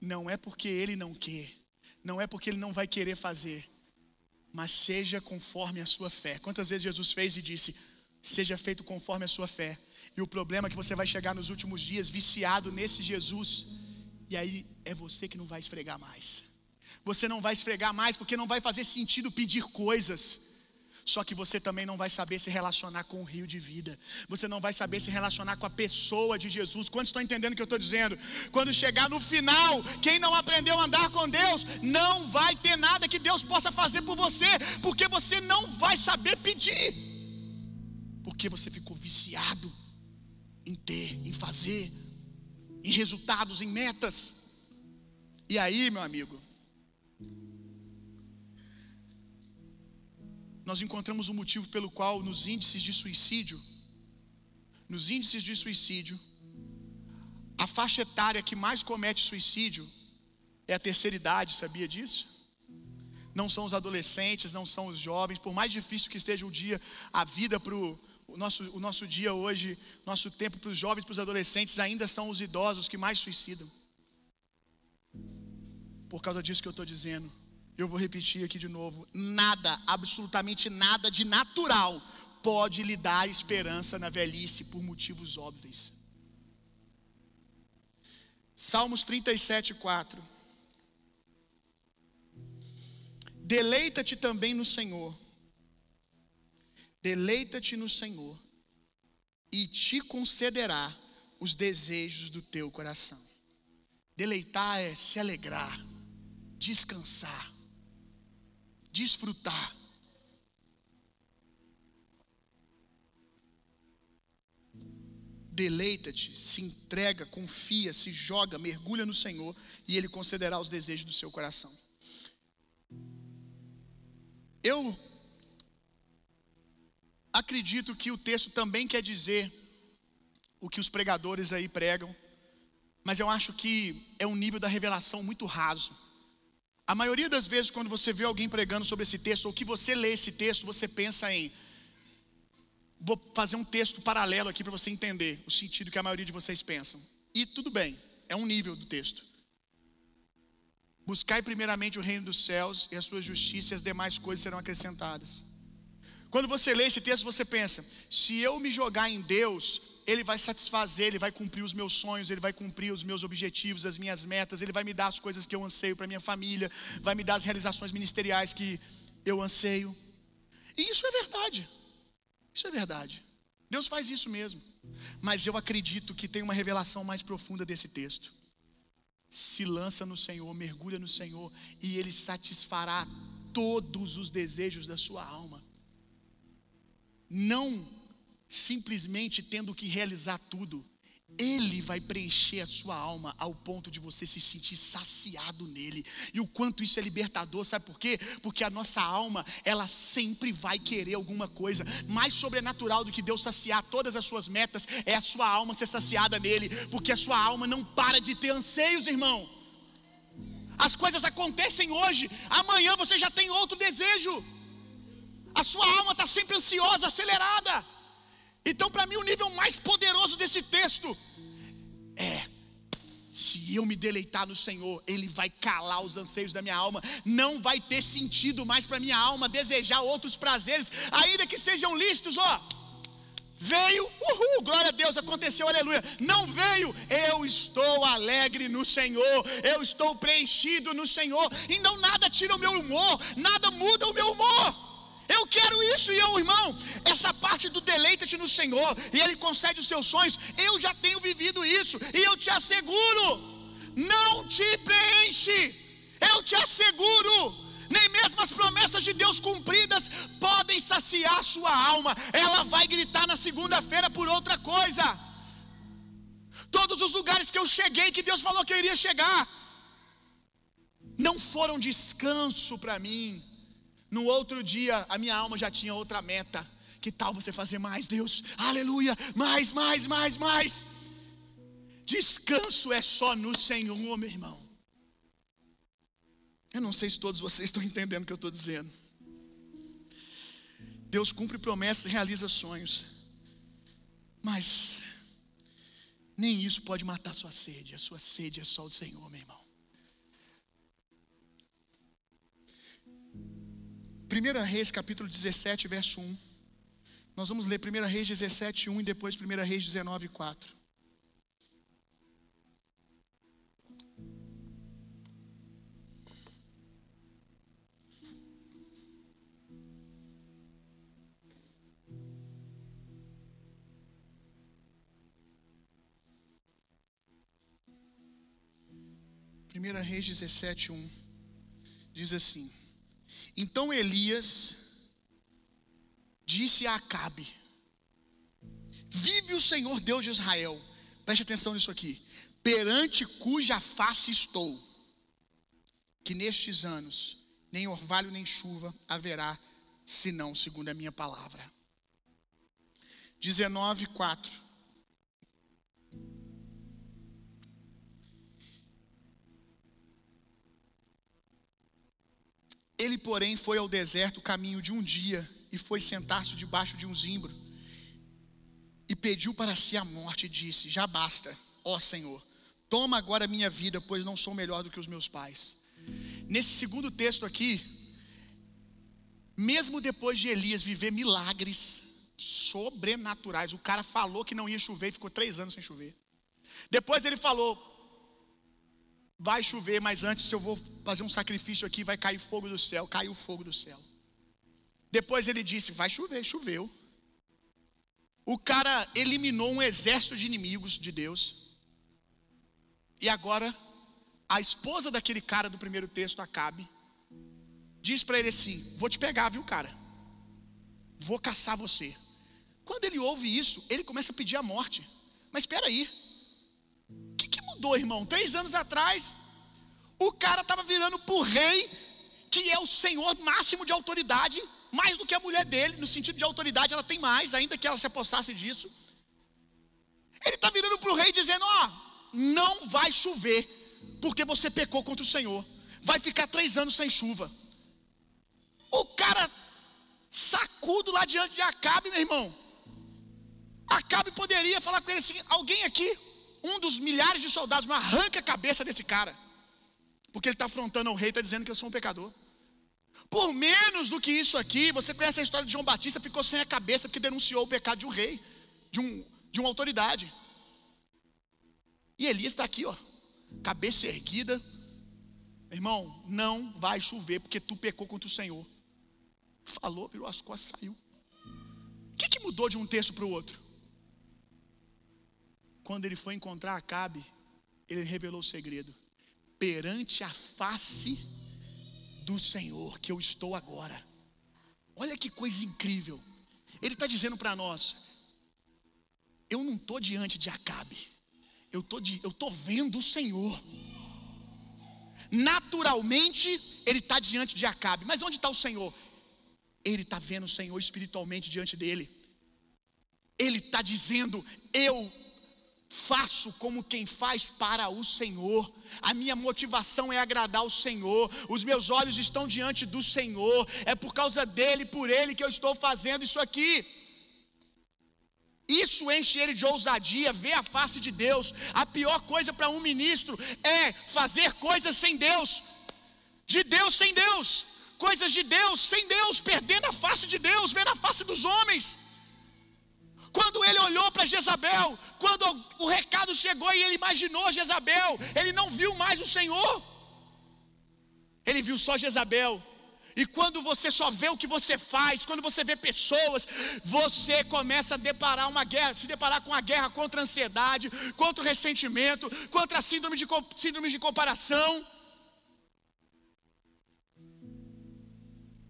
Não é porque ele não quer, não é porque ele não vai querer fazer, mas seja conforme a sua fé. Quantas vezes Jesus fez e disse: Seja feito conforme a sua fé. E o problema é que você vai chegar nos últimos dias viciado nesse Jesus, e aí é você que não vai esfregar mais. Você não vai esfregar mais porque não vai fazer sentido pedir coisas. Só que você também não vai saber se relacionar com o rio de vida. Você não vai saber se relacionar com a pessoa de Jesus. Quantos estão entendendo o que eu estou dizendo? Quando chegar no final, quem não aprendeu a andar com Deus, não vai ter nada que Deus possa fazer por você, porque você não vai saber pedir. Porque você ficou viciado em ter, em fazer, em resultados, em metas. E aí, meu amigo, nós encontramos um motivo pelo qual nos índices de suicídio, nos índices de suicídio, a faixa etária que mais comete suicídio é a terceira idade, sabia disso? Não são os adolescentes, não são os jovens, por mais difícil que esteja o dia, a vida para o nosso, o nosso dia hoje, nosso tempo para os jovens, para os adolescentes, ainda são os idosos que mais suicidam. Por causa disso que eu estou dizendo. Eu vou repetir aqui de novo: nada, absolutamente nada de natural pode lhe dar esperança na velhice por motivos óbvios. Salmos 37, 4. Deleita-te também no Senhor, deleita-te no Senhor, e te concederá os desejos do teu coração. Deleitar é se alegrar, descansar desfrutar. Deleita-te, se entrega, confia, se joga, mergulha no Senhor e Ele concederá os desejos do seu coração. Eu acredito que o texto também quer dizer o que os pregadores aí pregam, mas eu acho que é um nível da revelação muito raso. A maioria das vezes, quando você vê alguém pregando sobre esse texto, ou que você lê esse texto, você pensa em. Vou fazer um texto paralelo aqui para você entender o sentido que a maioria de vocês pensam. E tudo bem, é um nível do texto. Buscai primeiramente o reino dos céus e a sua justiça, e as demais coisas serão acrescentadas. Quando você lê esse texto, você pensa: se eu me jogar em Deus, Ele vai satisfazer, Ele vai cumprir os meus sonhos, Ele vai cumprir os meus objetivos, as minhas metas, Ele vai me dar as coisas que eu anseio para minha família, vai me dar as realizações ministeriais que eu anseio. E isso é verdade. Isso é verdade. Deus faz isso mesmo. Mas eu acredito que tem uma revelação mais profunda desse texto. Se lança no Senhor, mergulha no Senhor, e Ele satisfará todos os desejos da sua alma. Não simplesmente tendo que realizar tudo, ele vai preencher a sua alma ao ponto de você se sentir saciado nele. E o quanto isso é libertador, sabe por quê? Porque a nossa alma, ela sempre vai querer alguma coisa. Mais sobrenatural do que Deus saciar todas as suas metas é a sua alma ser saciada nele, porque a sua alma não para de ter anseios, irmão. As coisas acontecem hoje, amanhã você já tem outro desejo. A sua alma está sempre ansiosa, acelerada. Então, para mim, o nível mais poderoso desse texto é: se eu me deleitar no Senhor, Ele vai calar os anseios da minha alma. Não vai ter sentido mais para minha alma desejar outros prazeres, ainda que sejam lícitos, ó. Veio, uhul, glória a Deus, aconteceu, aleluia. Não veio, eu estou alegre no Senhor, eu estou preenchido no Senhor, e não nada tira o meu humor, nada muda o meu humor. Eu quero isso, e eu, irmão, essa parte do deleita-te no Senhor, e Ele concede os seus sonhos, eu já tenho vivido isso, e eu te asseguro, não te preenche, eu te asseguro, nem mesmo as promessas de Deus cumpridas podem saciar sua alma, ela vai gritar na segunda-feira por outra coisa. Todos os lugares que eu cheguei, que Deus falou que eu iria chegar, não foram descanso para mim no outro dia, a minha alma já tinha outra meta. Que tal você fazer mais, Deus? Aleluia! Mais, mais, mais, mais. Descanso é só no Senhor, meu irmão. Eu não sei se todos vocês estão entendendo o que eu estou dizendo. Deus cumpre promessas e realiza sonhos. Mas nem isso pode matar sua sede. A sua sede é só o Senhor, meu irmão. 1 Reis capítulo 17, verso 1. Nós vamos ler 1 Reis 17, 1 e depois 1 Reis 19, 4. Primeira Reis 17, 1 diz assim: então Elias disse a Acabe: Vive o Senhor Deus de Israel, preste atenção nisso aqui, perante cuja face estou, que nestes anos nem orvalho nem chuva haverá, senão segundo a minha palavra. 19, 4. Ele, porém, foi ao deserto caminho de um dia e foi sentar-se debaixo de um zimbro e pediu para si a morte e disse: Já basta, ó Senhor, toma agora a minha vida, pois não sou melhor do que os meus pais. Nesse segundo texto aqui, mesmo depois de Elias viver milagres sobrenaturais, o cara falou que não ia chover e ficou três anos sem chover. Depois ele falou: vai chover, mas antes eu vou fazer um sacrifício aqui, vai cair fogo do céu. Caiu fogo do céu. Depois ele disse: vai chover, choveu. O cara eliminou um exército de inimigos de Deus. E agora, a esposa daquele cara do primeiro texto, Acabe, diz para ele assim: Vou te pegar, viu, cara? Vou caçar você. Quando ele ouve isso, ele começa a pedir a morte. Mas espera aí, mudou, irmão. Três anos atrás, o cara estava virando por rei, que é o senhor máximo de autoridade, mais do que a mulher dele, no sentido de autoridade, ela tem mais, ainda que ela se apossasse disso. Ele está virando para o rei dizendo: Ó, não vai chover, porque você pecou contra o Senhor. Vai ficar três anos sem chuva. O cara sacudo lá diante de Acabe, meu irmão. Acabe poderia falar com ele assim: alguém aqui um dos milhares de soldados não arranca a cabeça desse cara, porque ele está afrontando ao rei, está dizendo que eu sou um pecador. Por menos do que isso aqui, você conhece a história de João Batista, ficou sem a cabeça porque denunciou o pecado de um rei, de um de uma autoridade. E Elias está aqui, ó, cabeça erguida. Irmão, não vai chover porque tu pecou contra o Senhor. Falou, virou as costas, saiu. O que, que mudou de um texto para o outro? Quando ele foi encontrar Acabe, ele revelou o segredo. Perante a face do Senhor que eu estou agora. Olha que coisa incrível. Ele está dizendo para nós: eu não estou diante de Acabe, eu estou tô vendo o Senhor. Naturalmente, ele está diante de Acabe, mas onde está o Senhor? Ele está vendo o Senhor espiritualmente diante dele. Ele está dizendo: Eu faço como quem faz para o Senhor. A minha motivação é agradar o Senhor. Os meus olhos estão diante do Senhor. É por causa dele, por ele que eu estou fazendo isso aqui. Isso enche ele de ousadia, ver a face de Deus. A pior coisa para um ministro é fazer coisas sem Deus, de Deus sem Deus, coisas de Deus sem Deus, perdendo a face de Deus, vendo a face dos homens. Quando ele olhou para Jezabel, quando o recado chegou e ele imaginou Jezabel, ele não viu mais o Senhor, ele viu só Jezabel. E quando você só vê o que você faz, quando você vê pessoas, você começa a deparar uma guerra, se deparar com a guerra contra a ansiedade, contra o ressentimento, contra a síndrome de, síndrome de comparação.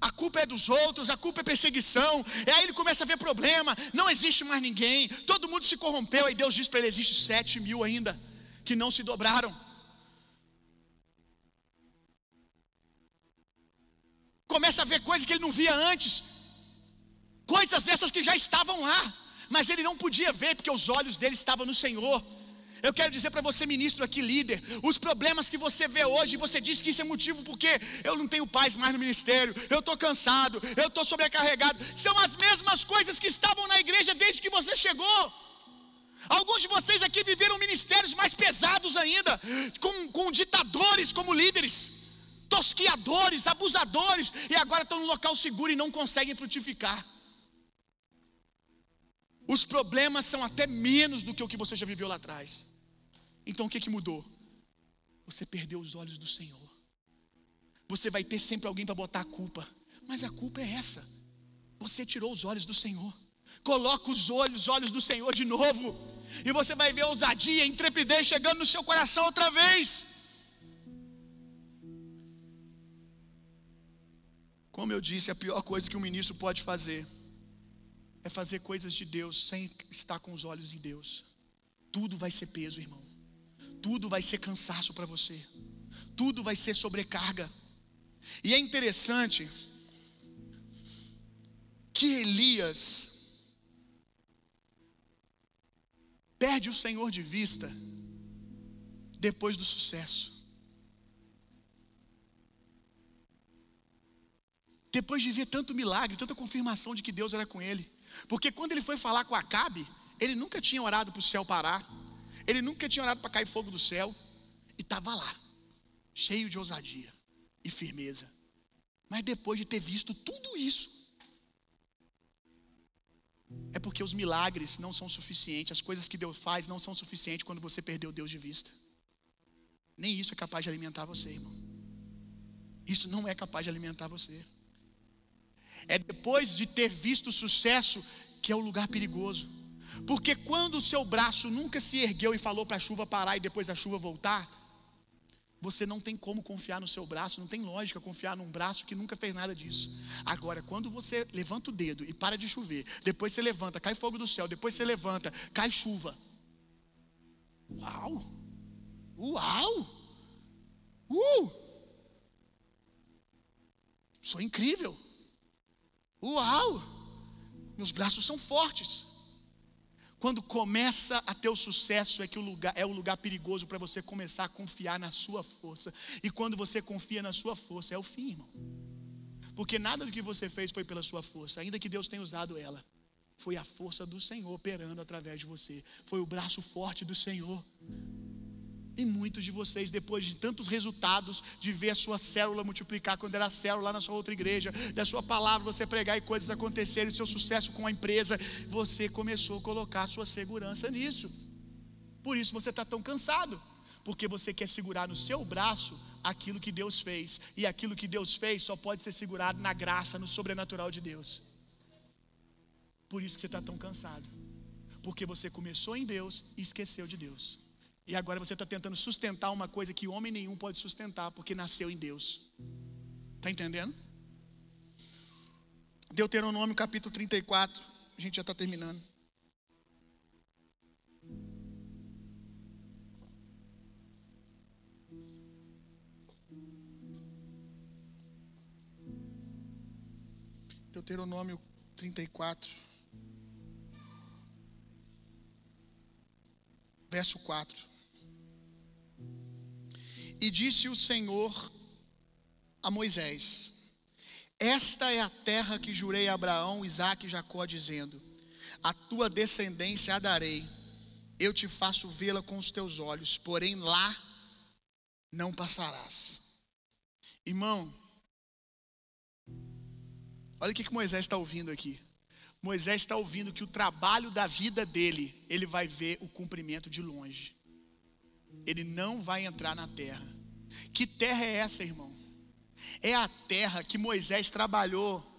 A culpa é dos outros, a culpa é perseguição. E aí ele começa a ver problema, não existe mais ninguém, todo mundo se corrompeu. Aí Deus diz para ele: existe sete mil ainda que não se dobraram. Começa a ver coisas que ele não via antes, coisas dessas que já estavam lá, mas ele não podia ver porque os olhos dele estavam no Senhor. Eu quero dizer para você, ministro aqui, líder, os problemas que você vê hoje, você diz que isso é motivo porque eu não tenho paz mais no ministério, eu estou cansado, eu estou sobrecarregado. São as mesmas coisas que estavam na igreja desde que você chegou. Alguns de vocês aqui viveram ministérios mais pesados ainda, com, com ditadores como líderes, tosquiadores, abusadores, e agora estão num local seguro e não conseguem frutificar. Os problemas são até menos do que o que você já viveu lá atrás. Então o que, que mudou? Você perdeu os olhos do Senhor. Você vai ter sempre alguém para botar a culpa. Mas a culpa é essa. Você tirou os olhos do Senhor. Coloca os olhos, os olhos do Senhor de novo. E você vai ver ousadia, intrepidez chegando no seu coração outra vez. Como eu disse, a pior coisa que um ministro pode fazer é fazer coisas de Deus sem estar com os olhos em Deus. Tudo vai ser peso, irmão tudo vai ser cansaço para você, tudo vai ser sobrecarga. E é interessante que Elias perde o Senhor de vista depois do sucesso. Depois de ver tanto milagre, tanta confirmação de que Deus era com ele. Porque quando ele foi falar com Acabe, ele nunca tinha orado para o céu parar. Ele nunca tinha orado para cair fogo do céu. E estava lá, cheio de ousadia e firmeza. Mas depois de ter visto tudo isso, é porque os milagres não são suficientes, as coisas que Deus faz não são suficientes quando você perdeu Deus de vista. Nem isso é capaz de alimentar você, irmão. Isso não é capaz de alimentar você. É depois de ter visto o sucesso que é o lugar perigoso. Porque quando o seu braço nunca se ergueu e falou para a chuva parar e depois a chuva voltar, você não tem como confiar no seu braço, não tem lógica confiar num braço que nunca fez nada disso. Agora, quando você levanta o dedo e para de chover, depois você levanta, cai fogo do céu, depois você levanta, cai chuva. Uau! Uau! Uh! Sou incrível. Uau! Meus braços são fortes. Quando começa a ter o sucesso, é que o lugar é o lugar perigoso para você começar a confiar na sua força. E quando você confia na sua força, é o fim, irmão. Porque nada do que você fez foi pela sua força, ainda que Deus tenha usado ela. Foi a força do Senhor operando através de você. Foi o braço forte do Senhor. E muitos de vocês, depois de tantos resultados, de ver a sua célula multiplicar quando era célula lá na sua outra igreja, da sua palavra você pregar e coisas acontecerem, seu sucesso com a empresa, você começou a colocar sua segurança nisso. Por isso você está tão cansado, porque você quer segurar no seu braço aquilo que Deus fez, e aquilo que Deus fez só pode ser segurado na graça, no sobrenatural de Deus. Por isso que você está tão cansado, porque você começou em Deus e esqueceu de Deus. E agora você está tentando sustentar uma coisa que homem nenhum pode sustentar, porque nasceu em Deus. Está entendendo? Deuteronômio capítulo 34, a gente já está terminando. Deuteronômio 34, verso 4. E disse o Senhor a Moisés: Esta é a terra que jurei a Abraão, Isaque e Jacó, dizendo: A tua descendência a darei, eu te faço vê-la com os teus olhos, porém lá não passarás. Irmão, olha o que, que Moisés está ouvindo aqui. Moisés está ouvindo que o trabalho da vida dele, ele vai ver o cumprimento de longe ele não vai entrar na terra. Que terra é essa, irmão? É a terra que Moisés trabalhou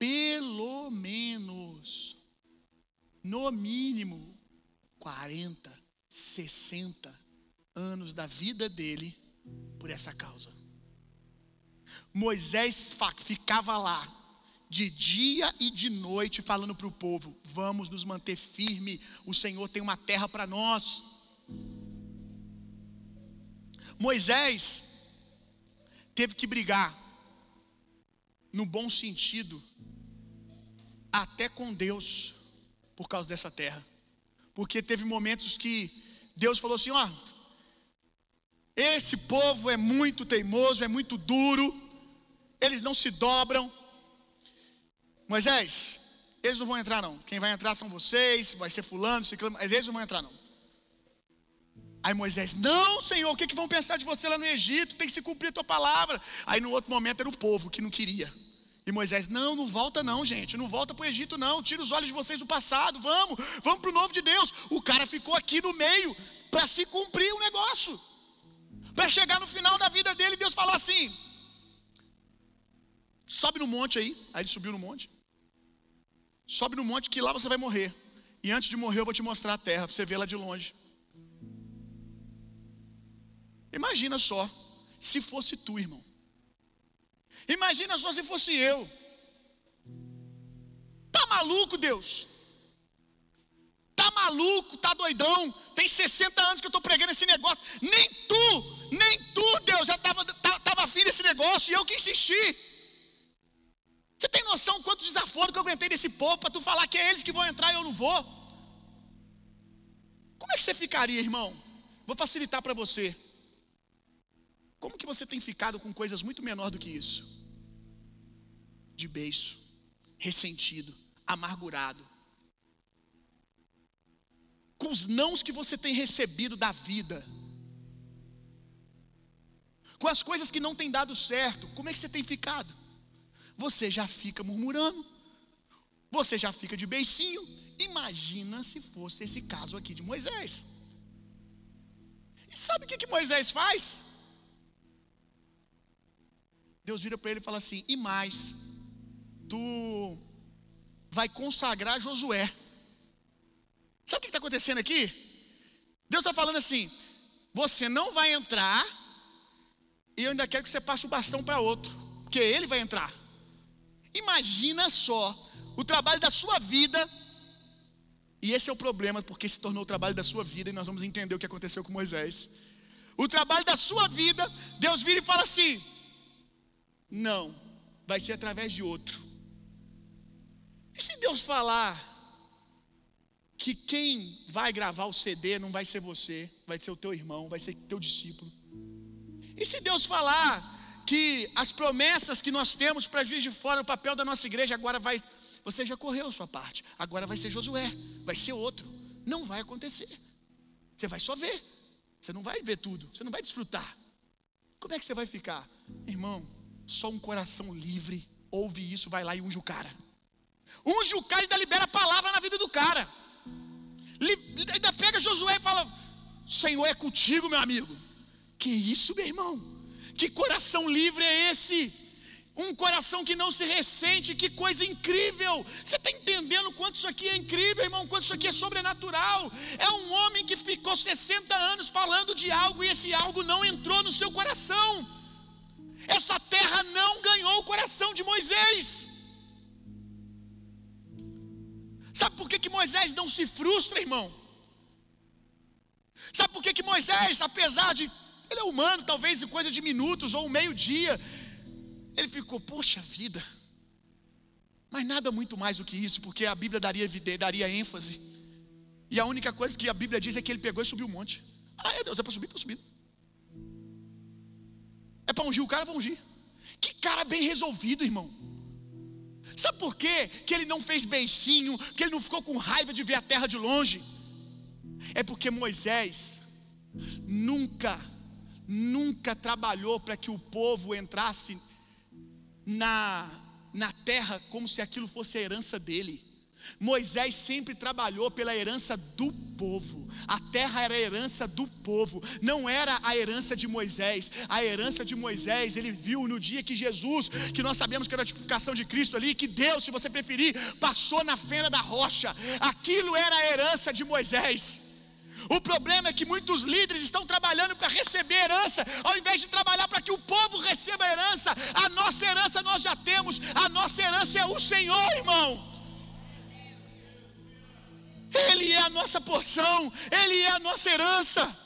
pelo menos, no mínimo, 40, 60 anos da vida dele por essa causa. Moisés ficava lá, de dia e de noite, falando para o povo: vamos nos manter firme, o Senhor tem uma terra para nós. Moisés teve que brigar, no bom sentido, até com Deus, por causa dessa terra. Porque teve momentos que Deus falou assim: ó, esse povo é muito teimoso, é muito duro, eles não se dobram. Moisés, eles não vão entrar não. Quem vai entrar são vocês, vai ser fulano, ciclano, mas eles não vão entrar não. Aí Moisés, não, Senhor, o que, que vão pensar de você lá no Egito? Tem que se cumprir a tua palavra. Aí no outro momento era o povo que não queria. E Moisés, não, não volta não, gente, não volta para o Egito não, tira os olhos de vocês do passado, vamos, vamos para o novo de Deus. O cara ficou aqui no meio para se cumprir o negócio. Para chegar no final da vida dele, Deus falou assim: sobe no monte aí. Aí ele subiu no monte. Sobe no monte que lá você vai morrer. E antes de morrer eu vou te mostrar a terra, para você ver lá de longe. Imagina só, se fosse tu, irmão. Imagina só se fosse eu. Tá maluco, Deus? Tá maluco, tá doidão? Tem 60 anos que eu estou pregando esse negócio. Nem tu, nem tu, Deus, já estava tava afim desse negócio e eu que insisti. Você tem noção quanto desaforo que eu aguentei desse povo para tu falar que é eles que vão entrar e eu não vou? Como é que você ficaria, irmão? Vou facilitar para você. Como que você tem ficado com coisas muito menor do que isso? De beiço, ressentido, amargurado. Com os nãos que você tem recebido da vida. Com as coisas que não têm dado certo, como é que você tem ficado? Você já fica murmurando. Você já fica de beicinho. Imagina se fosse esse caso aqui de Moisés. E sabe o que, que Moisés faz? Deus vira para ele e fala assim: e mais, tu vai consagrar Josué. Sabe o que está acontecendo aqui? Deus está falando assim: você não vai entrar, e eu ainda quero que você passe o bastão para outro, porque ele vai entrar. Imagina só o trabalho da sua vida, e esse é o problema, porque se tornou o trabalho da sua vida, e nós vamos entender o que aconteceu com Moisés. O trabalho da sua vida, Deus vira e fala assim: não, vai ser através de outro. E se Deus falar que quem vai gravar o CD não vai ser você, vai ser o teu irmão, vai ser teu discípulo? E se Deus falar que as promessas que nós temos para Juiz de Fora, o papel da nossa igreja agora vai, você já correu a sua parte, agora vai ser Josué, vai ser outro. Não vai acontecer. Você vai só ver. Você não vai ver tudo, você não vai desfrutar. Como é que você vai ficar? Irmão, só um coração livre ouve isso, vai lá e unge o cara. Unge o cara e ainda libera a palavra na vida do cara. Ainda pega Josué e fala: Senhor é contigo, meu amigo. Que isso, meu irmão? Que coração livre é esse? Um coração que não se ressente, que coisa incrível. Você está entendendo quanto isso aqui é incrível, irmão? Quanto isso aqui é sobrenatural. É um homem que ficou 60 anos falando de algo e esse algo não entrou no seu coração. Essa terra não ganhou o coração de Moisés. Sabe por que, que Moisés não se frustra, irmão? Sabe por que, que Moisés, apesar de. Ele é humano, talvez em coisa de minutos ou um meio-dia, ele ficou, poxa vida. Mas nada muito mais do que isso, porque a Bíblia daria, daria ênfase. E a única coisa que a Bíblia diz é que ele pegou e subiu o monte. Ah, é Deus, é para subir, estou subindo. É para ungir o cara, vou ungir. Que cara bem resolvido, irmão. Sabe por quê? Que ele não fez beicinho, que ele não ficou com raiva de ver a terra de longe. É porque Moisés nunca, nunca trabalhou para que o povo entrasse na, na terra como se aquilo fosse a herança dele. Moisés sempre trabalhou pela herança do povo. A terra era a herança do povo, não era a herança de Moisés. A herança de Moisés, ele viu no dia que Jesus, que nós sabemos que era a tipificação de Cristo ali, que Deus, se você preferir, passou na fenda da rocha. Aquilo era a herança de Moisés. O problema é que muitos líderes estão trabalhando para receber herança, ao invés de trabalhar para que o povo receba a herança. A nossa herança nós já temos, a nossa herança é o Senhor, irmão. Ele é a nossa porção, Ele é a nossa herança.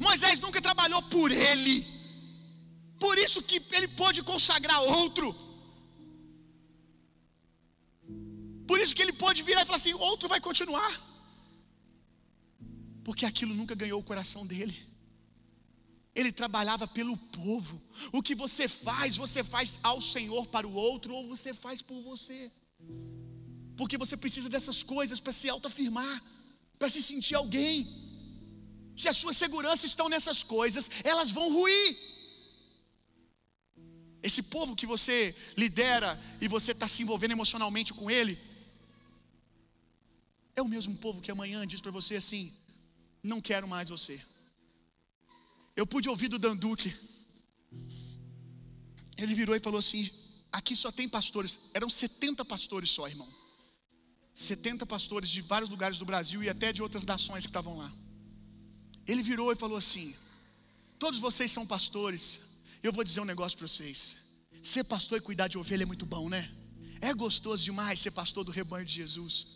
Moisés nunca trabalhou por Ele, por isso que ele pôde consagrar outro. Por isso que ele pode virar e falar assim: outro vai continuar porque aquilo nunca ganhou o coração dele. Ele trabalhava pelo povo. O que você faz, você faz ao Senhor para o outro, ou você faz por você. Porque você precisa dessas coisas para se autoafirmar, para se sentir alguém. Se as suas seguranças estão nessas coisas, elas vão ruir. Esse povo que você lidera e você está se envolvendo emocionalmente com ele, é o mesmo povo que amanhã diz para você assim: não quero mais você. Eu pude ouvir do Danduque. Ele virou e falou assim: aqui só tem pastores. Eram 70 pastores só, irmão. 70 pastores de vários lugares do Brasil e até de outras nações que estavam lá. Ele virou e falou assim: Todos vocês são pastores. Eu vou dizer um negócio para vocês. Ser pastor e cuidar de ovelha é muito bom, né? É gostoso demais ser pastor do rebanho de Jesus.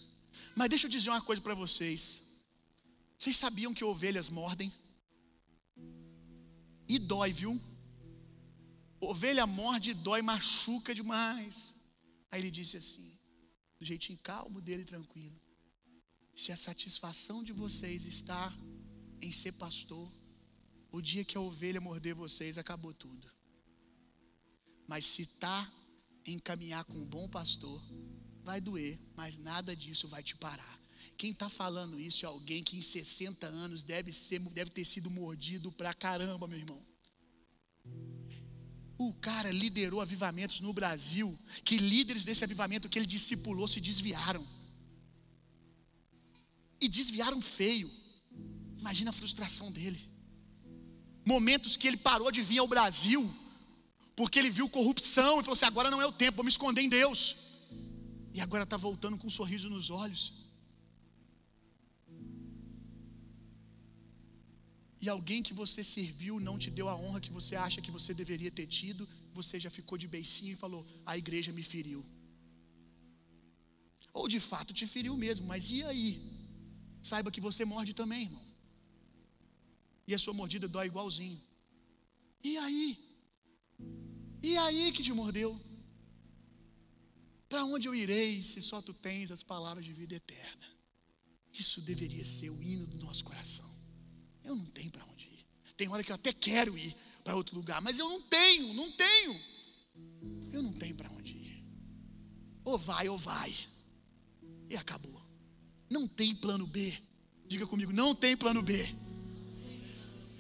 Mas deixa eu dizer uma coisa para vocês. Vocês sabiam que ovelhas mordem? E dói, viu? Ovelha morde e dói, machuca demais. Aí ele disse assim, do jeitinho calmo dele, tranquilo: Se a satisfação de vocês está em ser pastor, o dia que a ovelha morder vocês, acabou tudo. Mas se está em caminhar com um bom pastor, vai doer, mas nada disso vai te parar. Quem está falando isso é alguém que em 60 anos deve, ser, deve ter sido mordido pra caramba, meu irmão. O cara liderou avivamentos no Brasil, que líderes desse avivamento que ele discipulou se desviaram. E desviaram feio. Imagina a frustração dele. Momentos que ele parou de vir ao Brasil, porque ele viu corrupção e falou assim: agora não é o tempo, vou me esconder em Deus. E agora está voltando com um sorriso nos olhos. E alguém que você serviu não te deu a honra que você acha que você deveria ter tido, você já ficou de beicinho e falou: a igreja me feriu. Ou de fato te feriu mesmo, mas e aí? Saiba que você morde também, irmão. E a sua mordida dói igualzinho. E aí? E aí que te mordeu? Para onde eu irei se só tu tens as palavras de vida eterna? Isso deveria ser o hino do nosso coração. Eu não tenho para onde ir. Tem hora que eu até quero ir para outro lugar, mas eu não tenho, não tenho. Eu não tenho para onde ir. Ou vai ou vai. E acabou. Não tem plano B. Diga comigo, não tem plano B.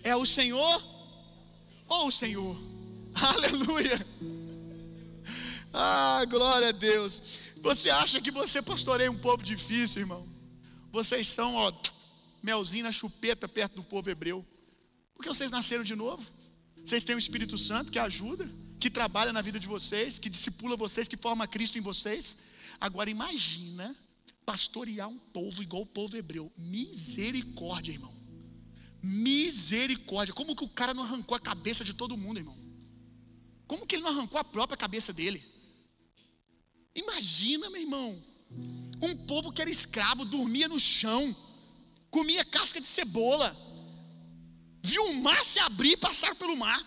É o Senhor ou o Senhor? Aleluia! Ah, glória a Deus. Você acha que você pastoreia um povo difícil, irmão? Vocês são, ó, melzinho na chupeta perto do povo hebreu. Porque vocês nasceram de novo. Vocês têm o Espírito Santo que ajuda, que trabalha na vida de vocês, que discipula vocês, que forma Cristo em vocês. Agora imagina pastorear um povo igual o povo hebreu. Misericórdia, irmão. Misericórdia. Como que o cara não arrancou a cabeça de todo mundo, irmão? Como que ele não arrancou a própria cabeça dele? Imagina, meu irmão. Um povo que era escravo, dormia no chão, comia casca de cebola, viu o mar se abrir e passar pelo mar.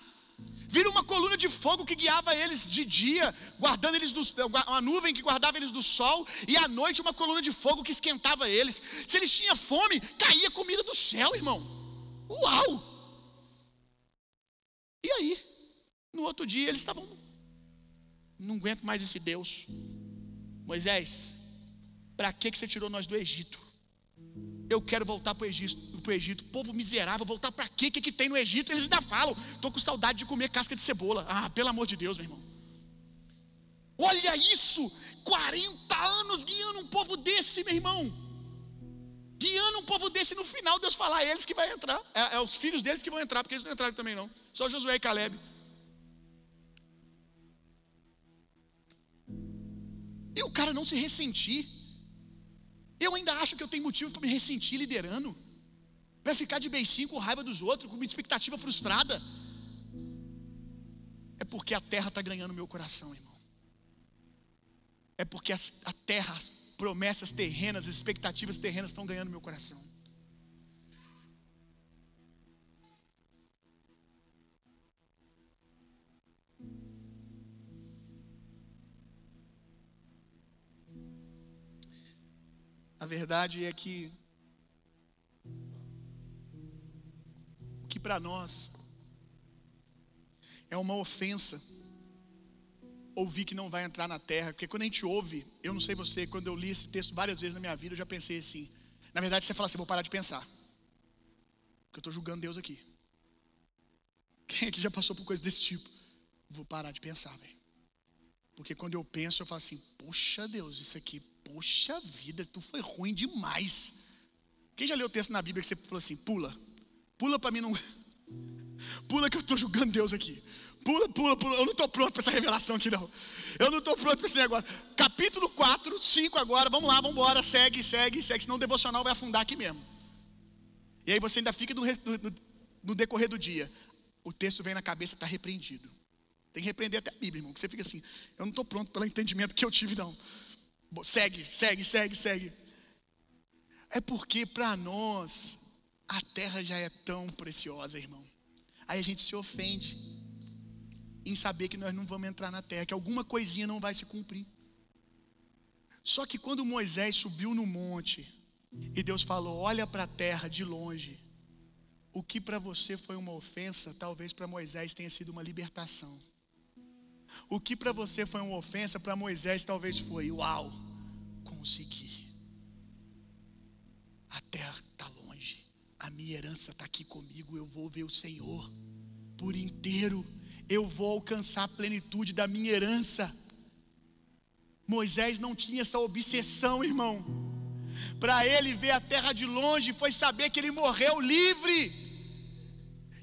Viram uma coluna de fogo que guiava eles de dia, guardando eles do, uma nuvem que guardava eles do sol, e à noite uma coluna de fogo que esquentava eles. Se eles tinham fome, caía comida do céu, irmão. Uau! E aí? No outro dia eles estavam. Não aguento mais esse Deus. Moisés, para que, que você tirou nós do Egito? Eu quero voltar para o Egito, Egito. Povo miserável, voltar para quê? O que, que tem no Egito? Eles ainda falam. Estou com saudade de comer casca de cebola. Ah, pelo amor de Deus, meu irmão. Olha isso! 40 anos guiando um povo desse, meu irmão. Guiando um povo desse, no final Deus falar, é eles que vai entrar. É, é os filhos deles que vão entrar, porque eles não entraram também não. Só Josué e Caleb. E o cara não se ressentir. Eu ainda acho que eu tenho motivo para me ressentir liderando. Para ficar de beicinho com raiva dos outros, com uma expectativa frustrada. É porque a terra está ganhando meu coração, irmão. É porque a, a terra, as promessas terrenas, as expectativas terrenas estão ganhando meu coração. A verdade é que o que para nós é uma ofensa ouvir que não vai entrar na terra, porque quando a gente ouve, eu não sei você, quando eu li esse texto várias vezes na minha vida, eu já pensei assim. Na verdade, você fala assim: vou parar de pensar, porque eu estou julgando Deus aqui. Quem aqui já passou por coisa desse tipo? Vou parar de pensar, velho. Porque quando eu penso, eu falo assim: poxa Deus, isso aqui Poxa vida, tu foi ruim demais. Quem já leu o texto na Bíblia que você falou assim: pula, pula para mim não. Pula que eu estou julgando Deus aqui. Pula, pula, pula. Eu não estou pronto para essa revelação aqui, não. Eu não estou pronto para esse negócio. Capítulo 4, 5 agora. Vamos lá, vamos embora. Segue, segue, segue. Senão o devocional vai afundar aqui mesmo. E aí você ainda fica no, no, no decorrer do dia. O texto vem na cabeça, está repreendido. Tem que repreender até a Bíblia, irmão. Que você fica assim, eu não estou pronto pelo entendimento que eu tive, não. Segue, segue, segue, segue. É porque para nós a terra já é tão preciosa, irmão. Aí a gente se ofende em saber que nós não vamos entrar na terra, que alguma coisinha não vai se cumprir. Só que quando Moisés subiu no monte e Deus falou: Olha para a terra de longe. O que para você foi uma ofensa, talvez para Moisés tenha sido uma libertação. O que para você foi uma ofensa, para Moisés talvez foi: Uau, consegui. A terra está longe, a minha herança está aqui comigo. Eu vou ver o Senhor por inteiro. Eu vou alcançar a plenitude da minha herança. Moisés não tinha essa obsessão, irmão. Para ele ver a terra de longe foi saber que ele morreu livre.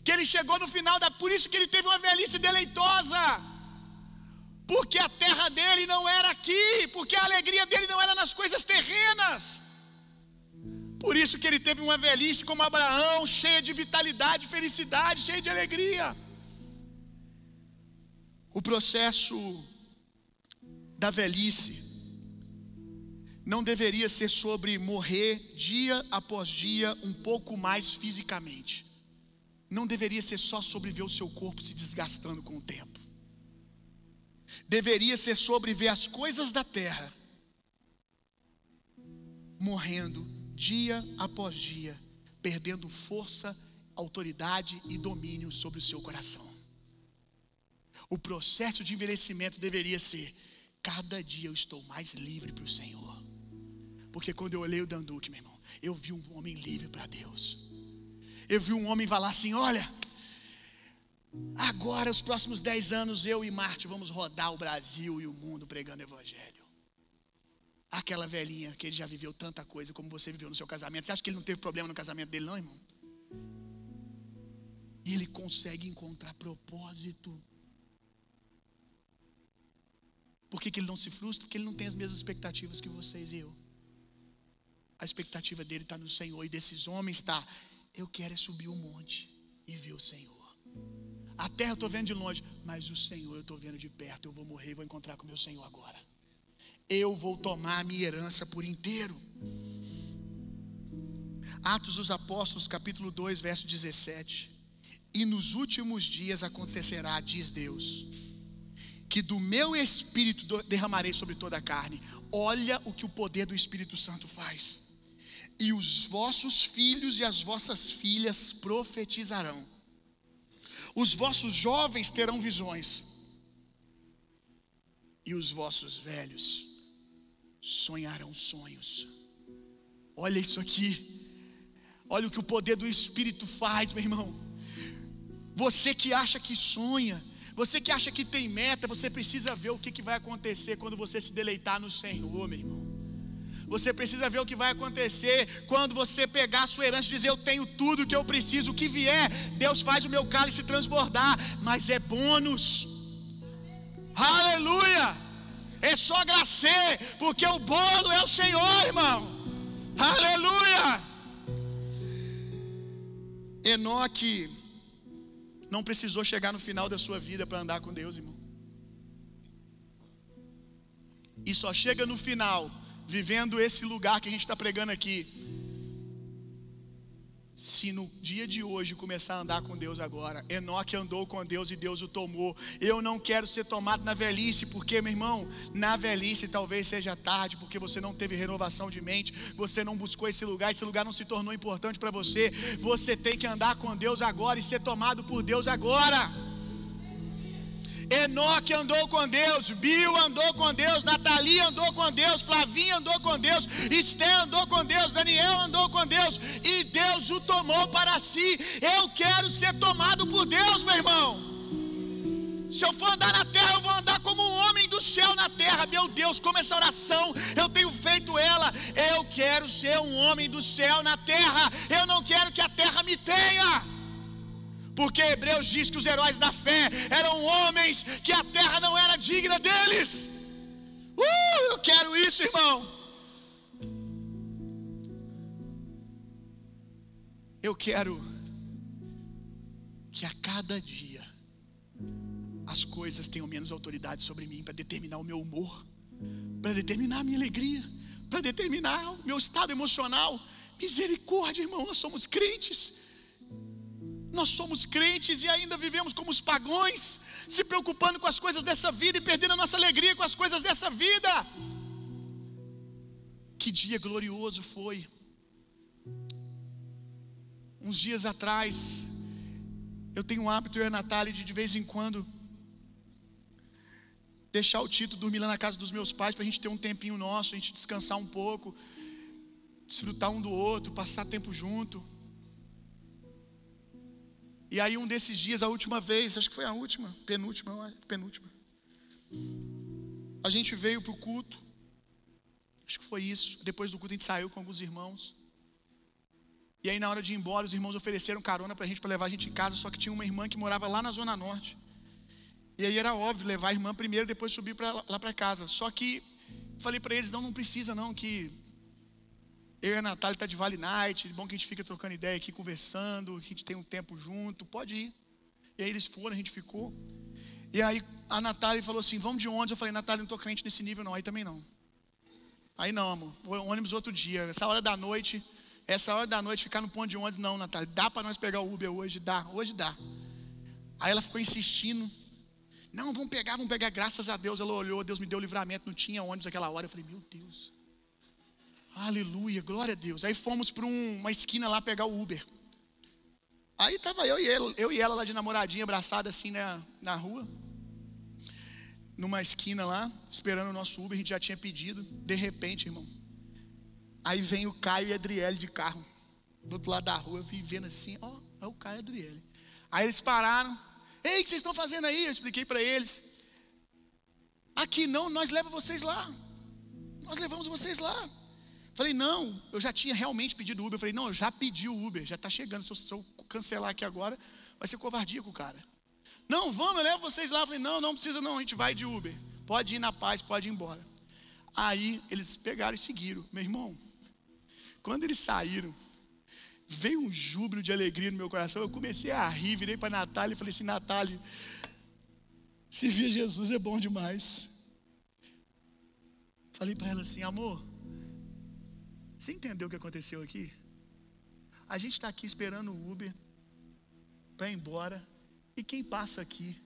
Que ele chegou no final da, por isso que ele teve uma velhice deleitosa porque a terra dele não era aqui, porque a alegria dele não era nas coisas terrenas. Por isso que ele teve uma velhice como Abraão, cheia de vitalidade, felicidade, cheia de alegria. O processo da velhice não deveria ser sobre morrer dia após dia um pouco mais fisicamente. Não deveria ser só sobre ver o seu corpo se desgastando com o tempo deveria ser sobre ver as coisas da terra morrendo dia após dia, perdendo força, autoridade e domínio sobre o seu coração. O processo de envelhecimento deveria ser: cada dia eu estou mais livre para o Senhor. Porque quando eu olhei o Danduque, meu irmão, eu vi um homem livre para Deus. Eu vi um homem falar assim: Olha, agora, os próximos dez anos, eu e Marte vamos rodar o Brasil e o mundo pregando Evangelho. Aquela velhinha que ele já viveu tanta coisa como você viveu no seu casamento. Você acha que ele não teve problema no casamento dele, não, irmão? E ele consegue encontrar propósito. Por que, que ele não se frustra? Porque ele não tem as mesmas expectativas que vocês e eu. A expectativa dele está no Senhor e desses homens está: eu quero é subir o um monte e ver o Senhor. A terra eu estou vendo de longe, mas o Senhor eu estou vendo de perto. Eu vou morrer e vou encontrar com o meu Senhor agora. Eu vou tomar a minha herança por inteiro. Atos dos Apóstolos, capítulo 2, verso 17. E nos últimos dias acontecerá, diz Deus, que do meu espírito derramarei sobre toda a carne. Olha o que o poder do Espírito Santo faz. E os vossos filhos e as vossas filhas profetizarão. Os vossos jovens terão visões. E os vossos velhos sonharão sonhos. Olha isso aqui. Olha o que o poder do Espírito faz, meu irmão. Você que acha que sonha, você que acha que tem meta, você precisa ver o que, vai acontecer quando você se deleitar no Senhor, meu irmão. Você precisa ver o que vai acontecer quando você pegar a sua herança e dizer: Eu tenho tudo o que eu preciso, o que vier, Deus faz o meu cálice transbordar, mas é bônus. Aleluia! É só graça, porque o bolo é o Senhor, irmão. Aleluia! Enoque não precisou chegar no final da sua vida para andar com Deus, irmão. E só chega no final, vivendo esse lugar que a gente está pregando aqui, se no dia de hoje começar a andar com Deus agora, Enoque andou com Deus e Deus o tomou. Eu não quero ser tomado na velhice, porque, meu irmão, na velhice talvez seja tarde, porque você não teve renovação de mente, você não buscou esse lugar, esse lugar não se tornou importante para você. Você tem que andar com Deus agora e ser tomado por Deus agora. Enoque andou com Deus, Bill andou com Deus, Natali andou com Deus, Flavinha andou com Deus, Esté andou com Deus, Daniel andou com Deus, e Deus o tomou para si. Eu quero ser tomado por Deus, meu irmão. Se eu for andar na terra, eu vou andar como um homem do céu na terra. Meu Deus, como essa oração, eu tenho feito ela. Eu quero ser um homem do céu na terra. Eu não quero que a terra me tenha. Porque Hebreus diz que os heróis da fé eram homens que a terra não era digna deles. Uh, eu quero isso, irmão. Eu quero que a cada dia as coisas tenham menos autoridade sobre mim para determinar o meu humor, para determinar a minha alegria, para determinar o meu estado emocional. Misericórdia, irmão, nós somos crentes. Nós somos crentes e ainda vivemos como os pagões, se preocupando com as coisas dessa vida e perdendo a nossa alegria com as coisas dessa vida. Que dia glorioso foi. Uns dias atrás, eu tenho um hábito, eu e a Natália, de de vez em quando deixar o Tito dormir lá na casa dos meus pais para a gente ter um tempinho nosso, a gente descansar um pouco, desfrutar um do outro, passar tempo junto. E aí um desses dias, a última vez, acho que foi a última, penúltima, penúltima. A gente veio para o culto. Acho que foi isso. Depois do culto a gente saiu com alguns irmãos. E aí na hora de ir embora, os irmãos ofereceram carona para a gente para levar a gente em casa, só que tinha uma irmã que morava lá na Zona Norte. E aí era óbvio levar a irmã primeiro, depois subir pra, lá para casa. Só que falei para eles, não, não precisa não, que eu e a Natália está de Vale Night, bom que a gente fica trocando ideia aqui, conversando, a gente tem um tempo junto, pode ir. E aí eles foram, a gente ficou. E aí a Natália falou assim, vamos de onde? Eu falei, Natália, não estou crente nesse nível não, aí também não. Aí não, amor, ônibus outro dia, essa hora da noite, essa hora da noite ficar no ponto de ônibus, não, Natália, dá para nós pegar o Uber hoje? Dá, hoje dá. Aí ela ficou insistindo, não, vamos pegar, vamos pegar, graças a Deus, ela olhou, Deus me deu livramento, não tinha ônibus naquela hora, eu falei, meu Deus. Aleluia, glória a Deus. Aí fomos para um, uma esquina lá pegar o Uber. Aí estava eu e ela, eu e ela lá de namoradinha, abraçada assim na, na rua. Numa esquina lá, esperando o nosso Uber, a gente já tinha pedido. De repente, irmão. Aí vem o Caio e a Adriele de carro. do outro lado da rua, eu fui vendo assim, ó, é o Caio Adriele. Aí eles pararam. Ei, o que vocês estão fazendo aí? Eu expliquei para eles. Aqui não, nós levamos vocês lá. Nós levamos vocês lá. Falei, não, eu já tinha realmente pedido Uber. Eu falei, não, eu já pedi o Uber, já está chegando. Se eu, se eu, cancelar aqui agora, vai ser covardia com o cara. Não, vamos, eu levo vocês lá. Eu falei, não, não precisa não, a gente vai de Uber. Pode ir na paz, pode ir embora. Aí eles pegaram e seguiram. Meu irmão, quando eles saíram, veio um júbilo de alegria no meu coração. Eu comecei a rir, virei para a Natália e falei assim: Natália, servir Jesus é bom demais. Falei para ela assim: amor, você entendeu o que aconteceu aqui? A gente está aqui esperando o Uber para ir embora. E quem passa aqui?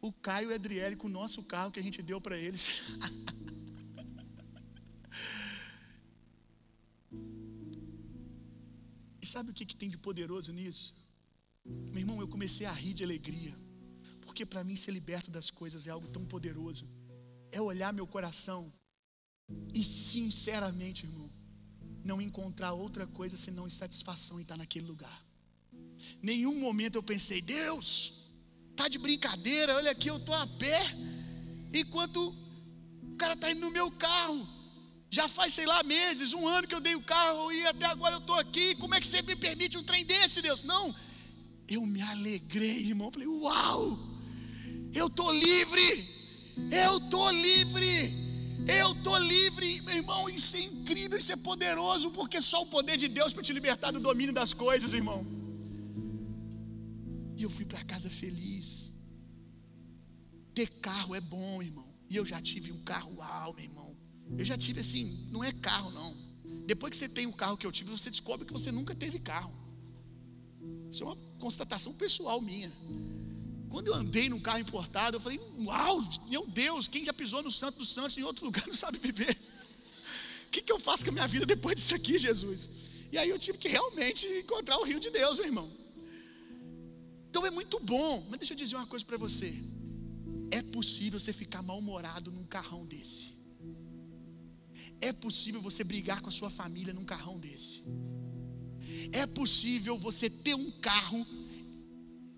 O Caio Adriele com o nosso carro que a gente deu para eles. E sabe o que, que tem de poderoso nisso? Meu irmão, eu comecei a rir de alegria. Porque para mim ser liberto das coisas é algo tão poderoso. É olhar meu coração e sinceramente, irmão, não encontrar outra coisa senão insatisfação em estar naquele lugar. Nenhum momento eu pensei, Deus, tá de brincadeira, olha aqui, eu tô a pé, enquanto o cara tá indo no meu carro. Já faz, sei lá, meses, um ano que eu dei o carro e até agora eu estou aqui. Como é que você me permite um trem desse, Deus? Não, eu me alegrei, irmão. Falei, uau, eu estou livre, eu estou livre, eu estou livre, meu irmão. Isso é incrível, isso é poderoso, porque só o poder de Deus para te libertar do domínio das coisas, irmão. E eu fui para casa feliz. Ter carro é bom, irmão. E eu já tive um carro, uau, meu irmão. Eu já tive assim, não é carro não. Depois que você tem o carro que eu tive, você descobre que você nunca teve carro. Isso é uma constatação pessoal minha. Quando eu andei num carro importado, eu falei, uau, meu Deus, quem já pisou no Santo dos Santos em outro lugar não sabe viver. O que, que eu faço com a minha vida depois disso aqui, Jesus? E aí eu tive que realmente encontrar o rio de Deus, meu irmão. Então é muito bom, mas deixa eu dizer uma coisa para você. É possível você ficar mal-humorado num carrão desse. É possível você brigar com a sua família num carrão desse. É possível você ter um carro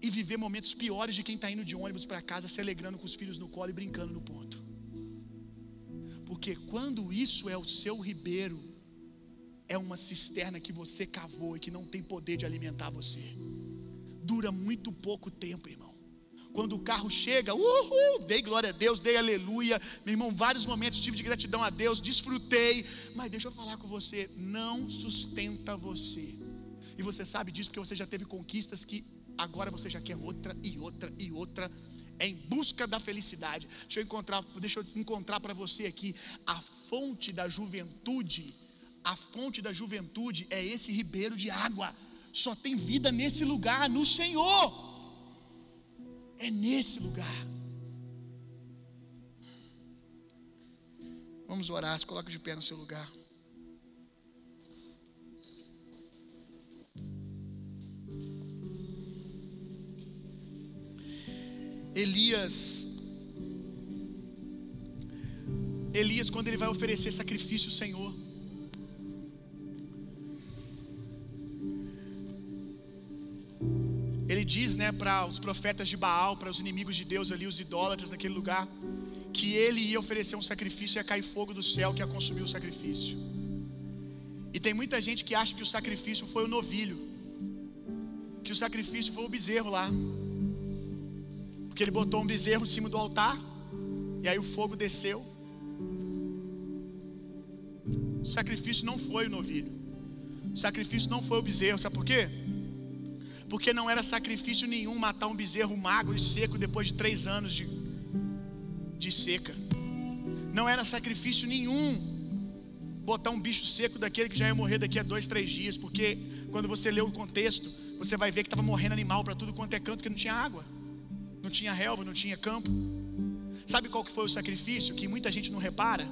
e viver momentos piores de quem está indo de ônibus para casa, se alegrando com os filhos no colo e brincando no ponto. Porque quando isso é o seu ribeiro, é uma cisterna que você cavou e que não tem poder de alimentar você. Dura muito pouco tempo, irmão. Quando o carro chega, uhul, dei glória a Deus, dei aleluia. Meu irmão, vários momentos tive de gratidão a Deus, desfrutei. Mas deixa eu falar com você, não sustenta você. E você sabe disso porque você já teve conquistas que agora você já quer outra e outra e outra. É em busca da felicidade. Deixa eu encontrar, deixa eu encontrar para você aqui a fonte da juventude. A fonte da juventude é esse ribeiro de água. Só tem vida nesse lugar, no Senhor. É nesse lugar. Vamos orar, se coloca de pé no seu lugar. Elias, Elias, quando ele vai oferecer sacrifício ao Senhor, ele diz, né, para os profetas de Baal, para os inimigos de Deus ali, os idólatras naquele lugar, que ele ia oferecer um sacrifício e ia cair fogo do céu que ia consumir o sacrifício. E tem muita gente que acha que o sacrifício foi o novilho, que o sacrifício foi o bezerro lá, porque ele botou um bezerro em cima do altar, e aí o fogo desceu. O sacrifício não foi o novilho, o sacrifício não foi o bezerro, sabe por quê? porque não era sacrifício nenhum matar um bezerro magro e seco depois de três anos de, de seca. Não era sacrifício nenhum botar um bicho seco daquele que já ia morrer daqui a dois, três dias, porque quando você lê o contexto, você vai ver que estava morrendo animal para tudo quanto é canto, que não tinha água, não tinha relva, não tinha campo. Sabe qual que foi o sacrifício que muita gente não repara?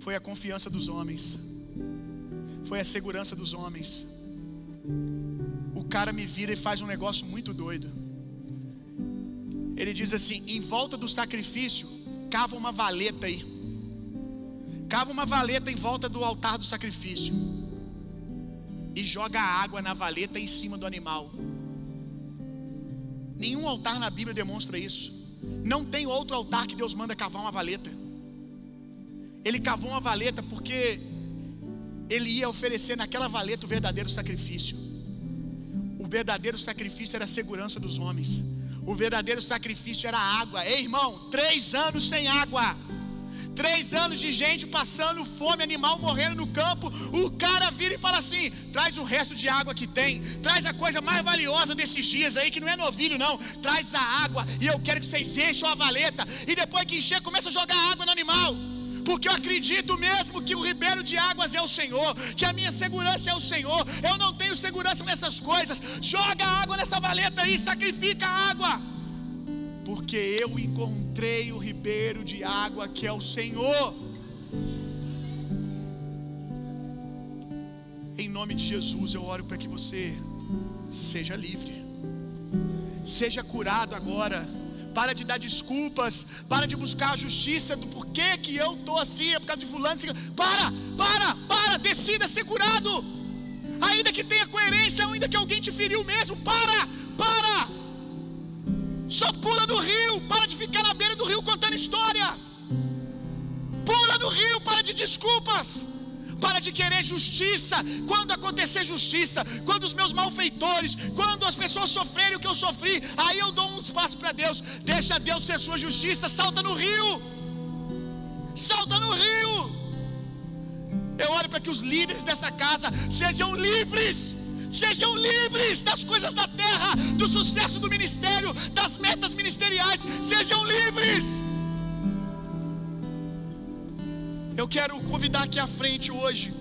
Foi a confiança dos homens foi a segurança dos homens. O cara me vira e faz um negócio muito doido. Ele diz assim: em volta do sacrifício, cava uma valeta aí. cava uma valeta em volta do altar do sacrifício e joga água na valeta em cima do animal. Nenhum altar na Bíblia demonstra isso. Não tem outro altar que Deus manda cavar uma valeta. Ele cavou uma valeta porque ele ia oferecer naquela valeta o verdadeiro sacrifício. O verdadeiro sacrifício era a segurança dos homens. O verdadeiro sacrifício era a água. Ei, irmão, três anos sem água. Três anos de gente passando fome, animal morrendo no campo. O cara vira e fala assim: traz o resto de água que tem, traz a coisa mais valiosa desses dias aí, que não é novilho, não. Traz a água e eu quero que vocês encham a valeta. E depois que encher, começa a jogar água no animal. Porque eu acredito mesmo que o ribeiro de águas é o Senhor, que a minha segurança é o Senhor. Eu não tenho segurança nessas coisas. Joga água nessa valeta aí, sacrifica a água porque eu encontrei o ribeiro de água que é o Senhor. Em nome de Jesus, eu oro para que você seja livre, seja curado agora. Para de dar desculpas, para de buscar a justiça do porquê que eu estou assim, é por causa de fulano. Para, para, para, decida ser curado. Ainda que tenha coerência, ainda que alguém te feriu mesmo, para, para. Só pula no rio, para de ficar na beira do rio contando história. Pula no rio, para de desculpas. Para de querer justiça. Quando acontecer justiça, quando os meus malfeitores, quando as pessoas sofrerem o que eu sofri, aí eu dou um espaço para Deus. Deixa Deus ser sua justiça. Salta no rio. Salta no rio. Eu oro para que os líderes dessa casa sejam livres Sejam livres das coisas da terra, do sucesso do ministério, das metas ministeriais. Sejam livres. Eu quero convidar aqui à frente hoje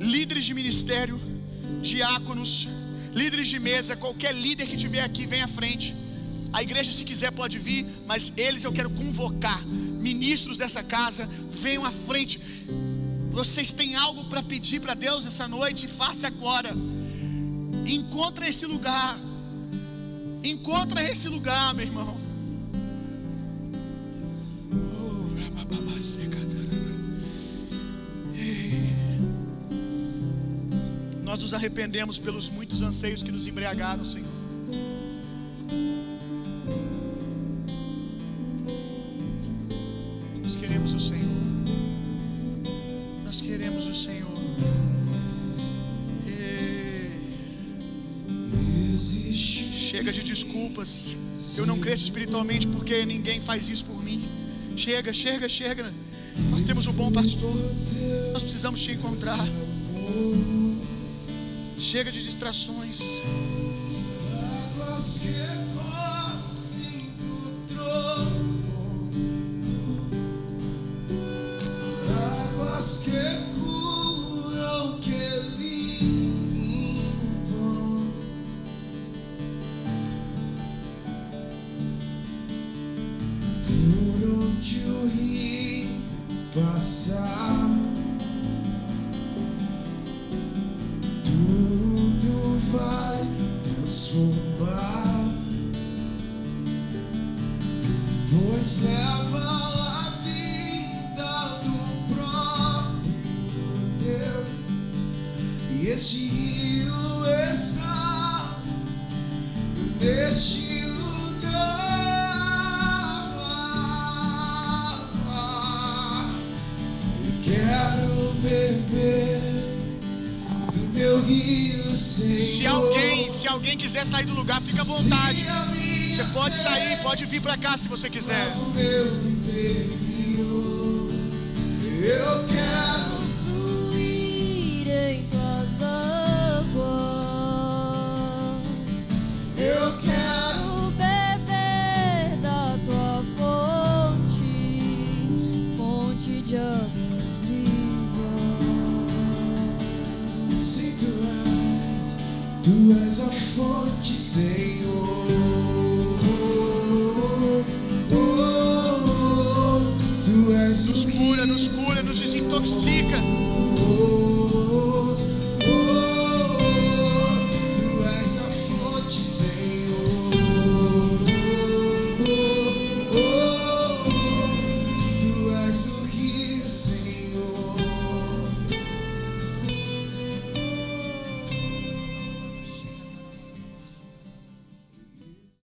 líderes de ministério, diáconos, líderes de mesa, qualquer líder que tiver aqui, vem à frente. A igreja, se quiser, pode vir, mas eles eu quero convocar. Ministros dessa casa, venham à frente. Vocês têm algo para pedir para Deus essa noite? Faça agora. Encontra esse lugar. Encontra esse lugar, meu irmão. Nós nos arrependemos pelos muitos anseios que nos embriagaram, Senhor. Desculpas. Eu não cresço espiritualmente porque ninguém faz isso por mim. Chega, chega, chega. Nós temos um bom pastor. Nós precisamos te encontrar. Chega de distrações. Águas que se você quiser.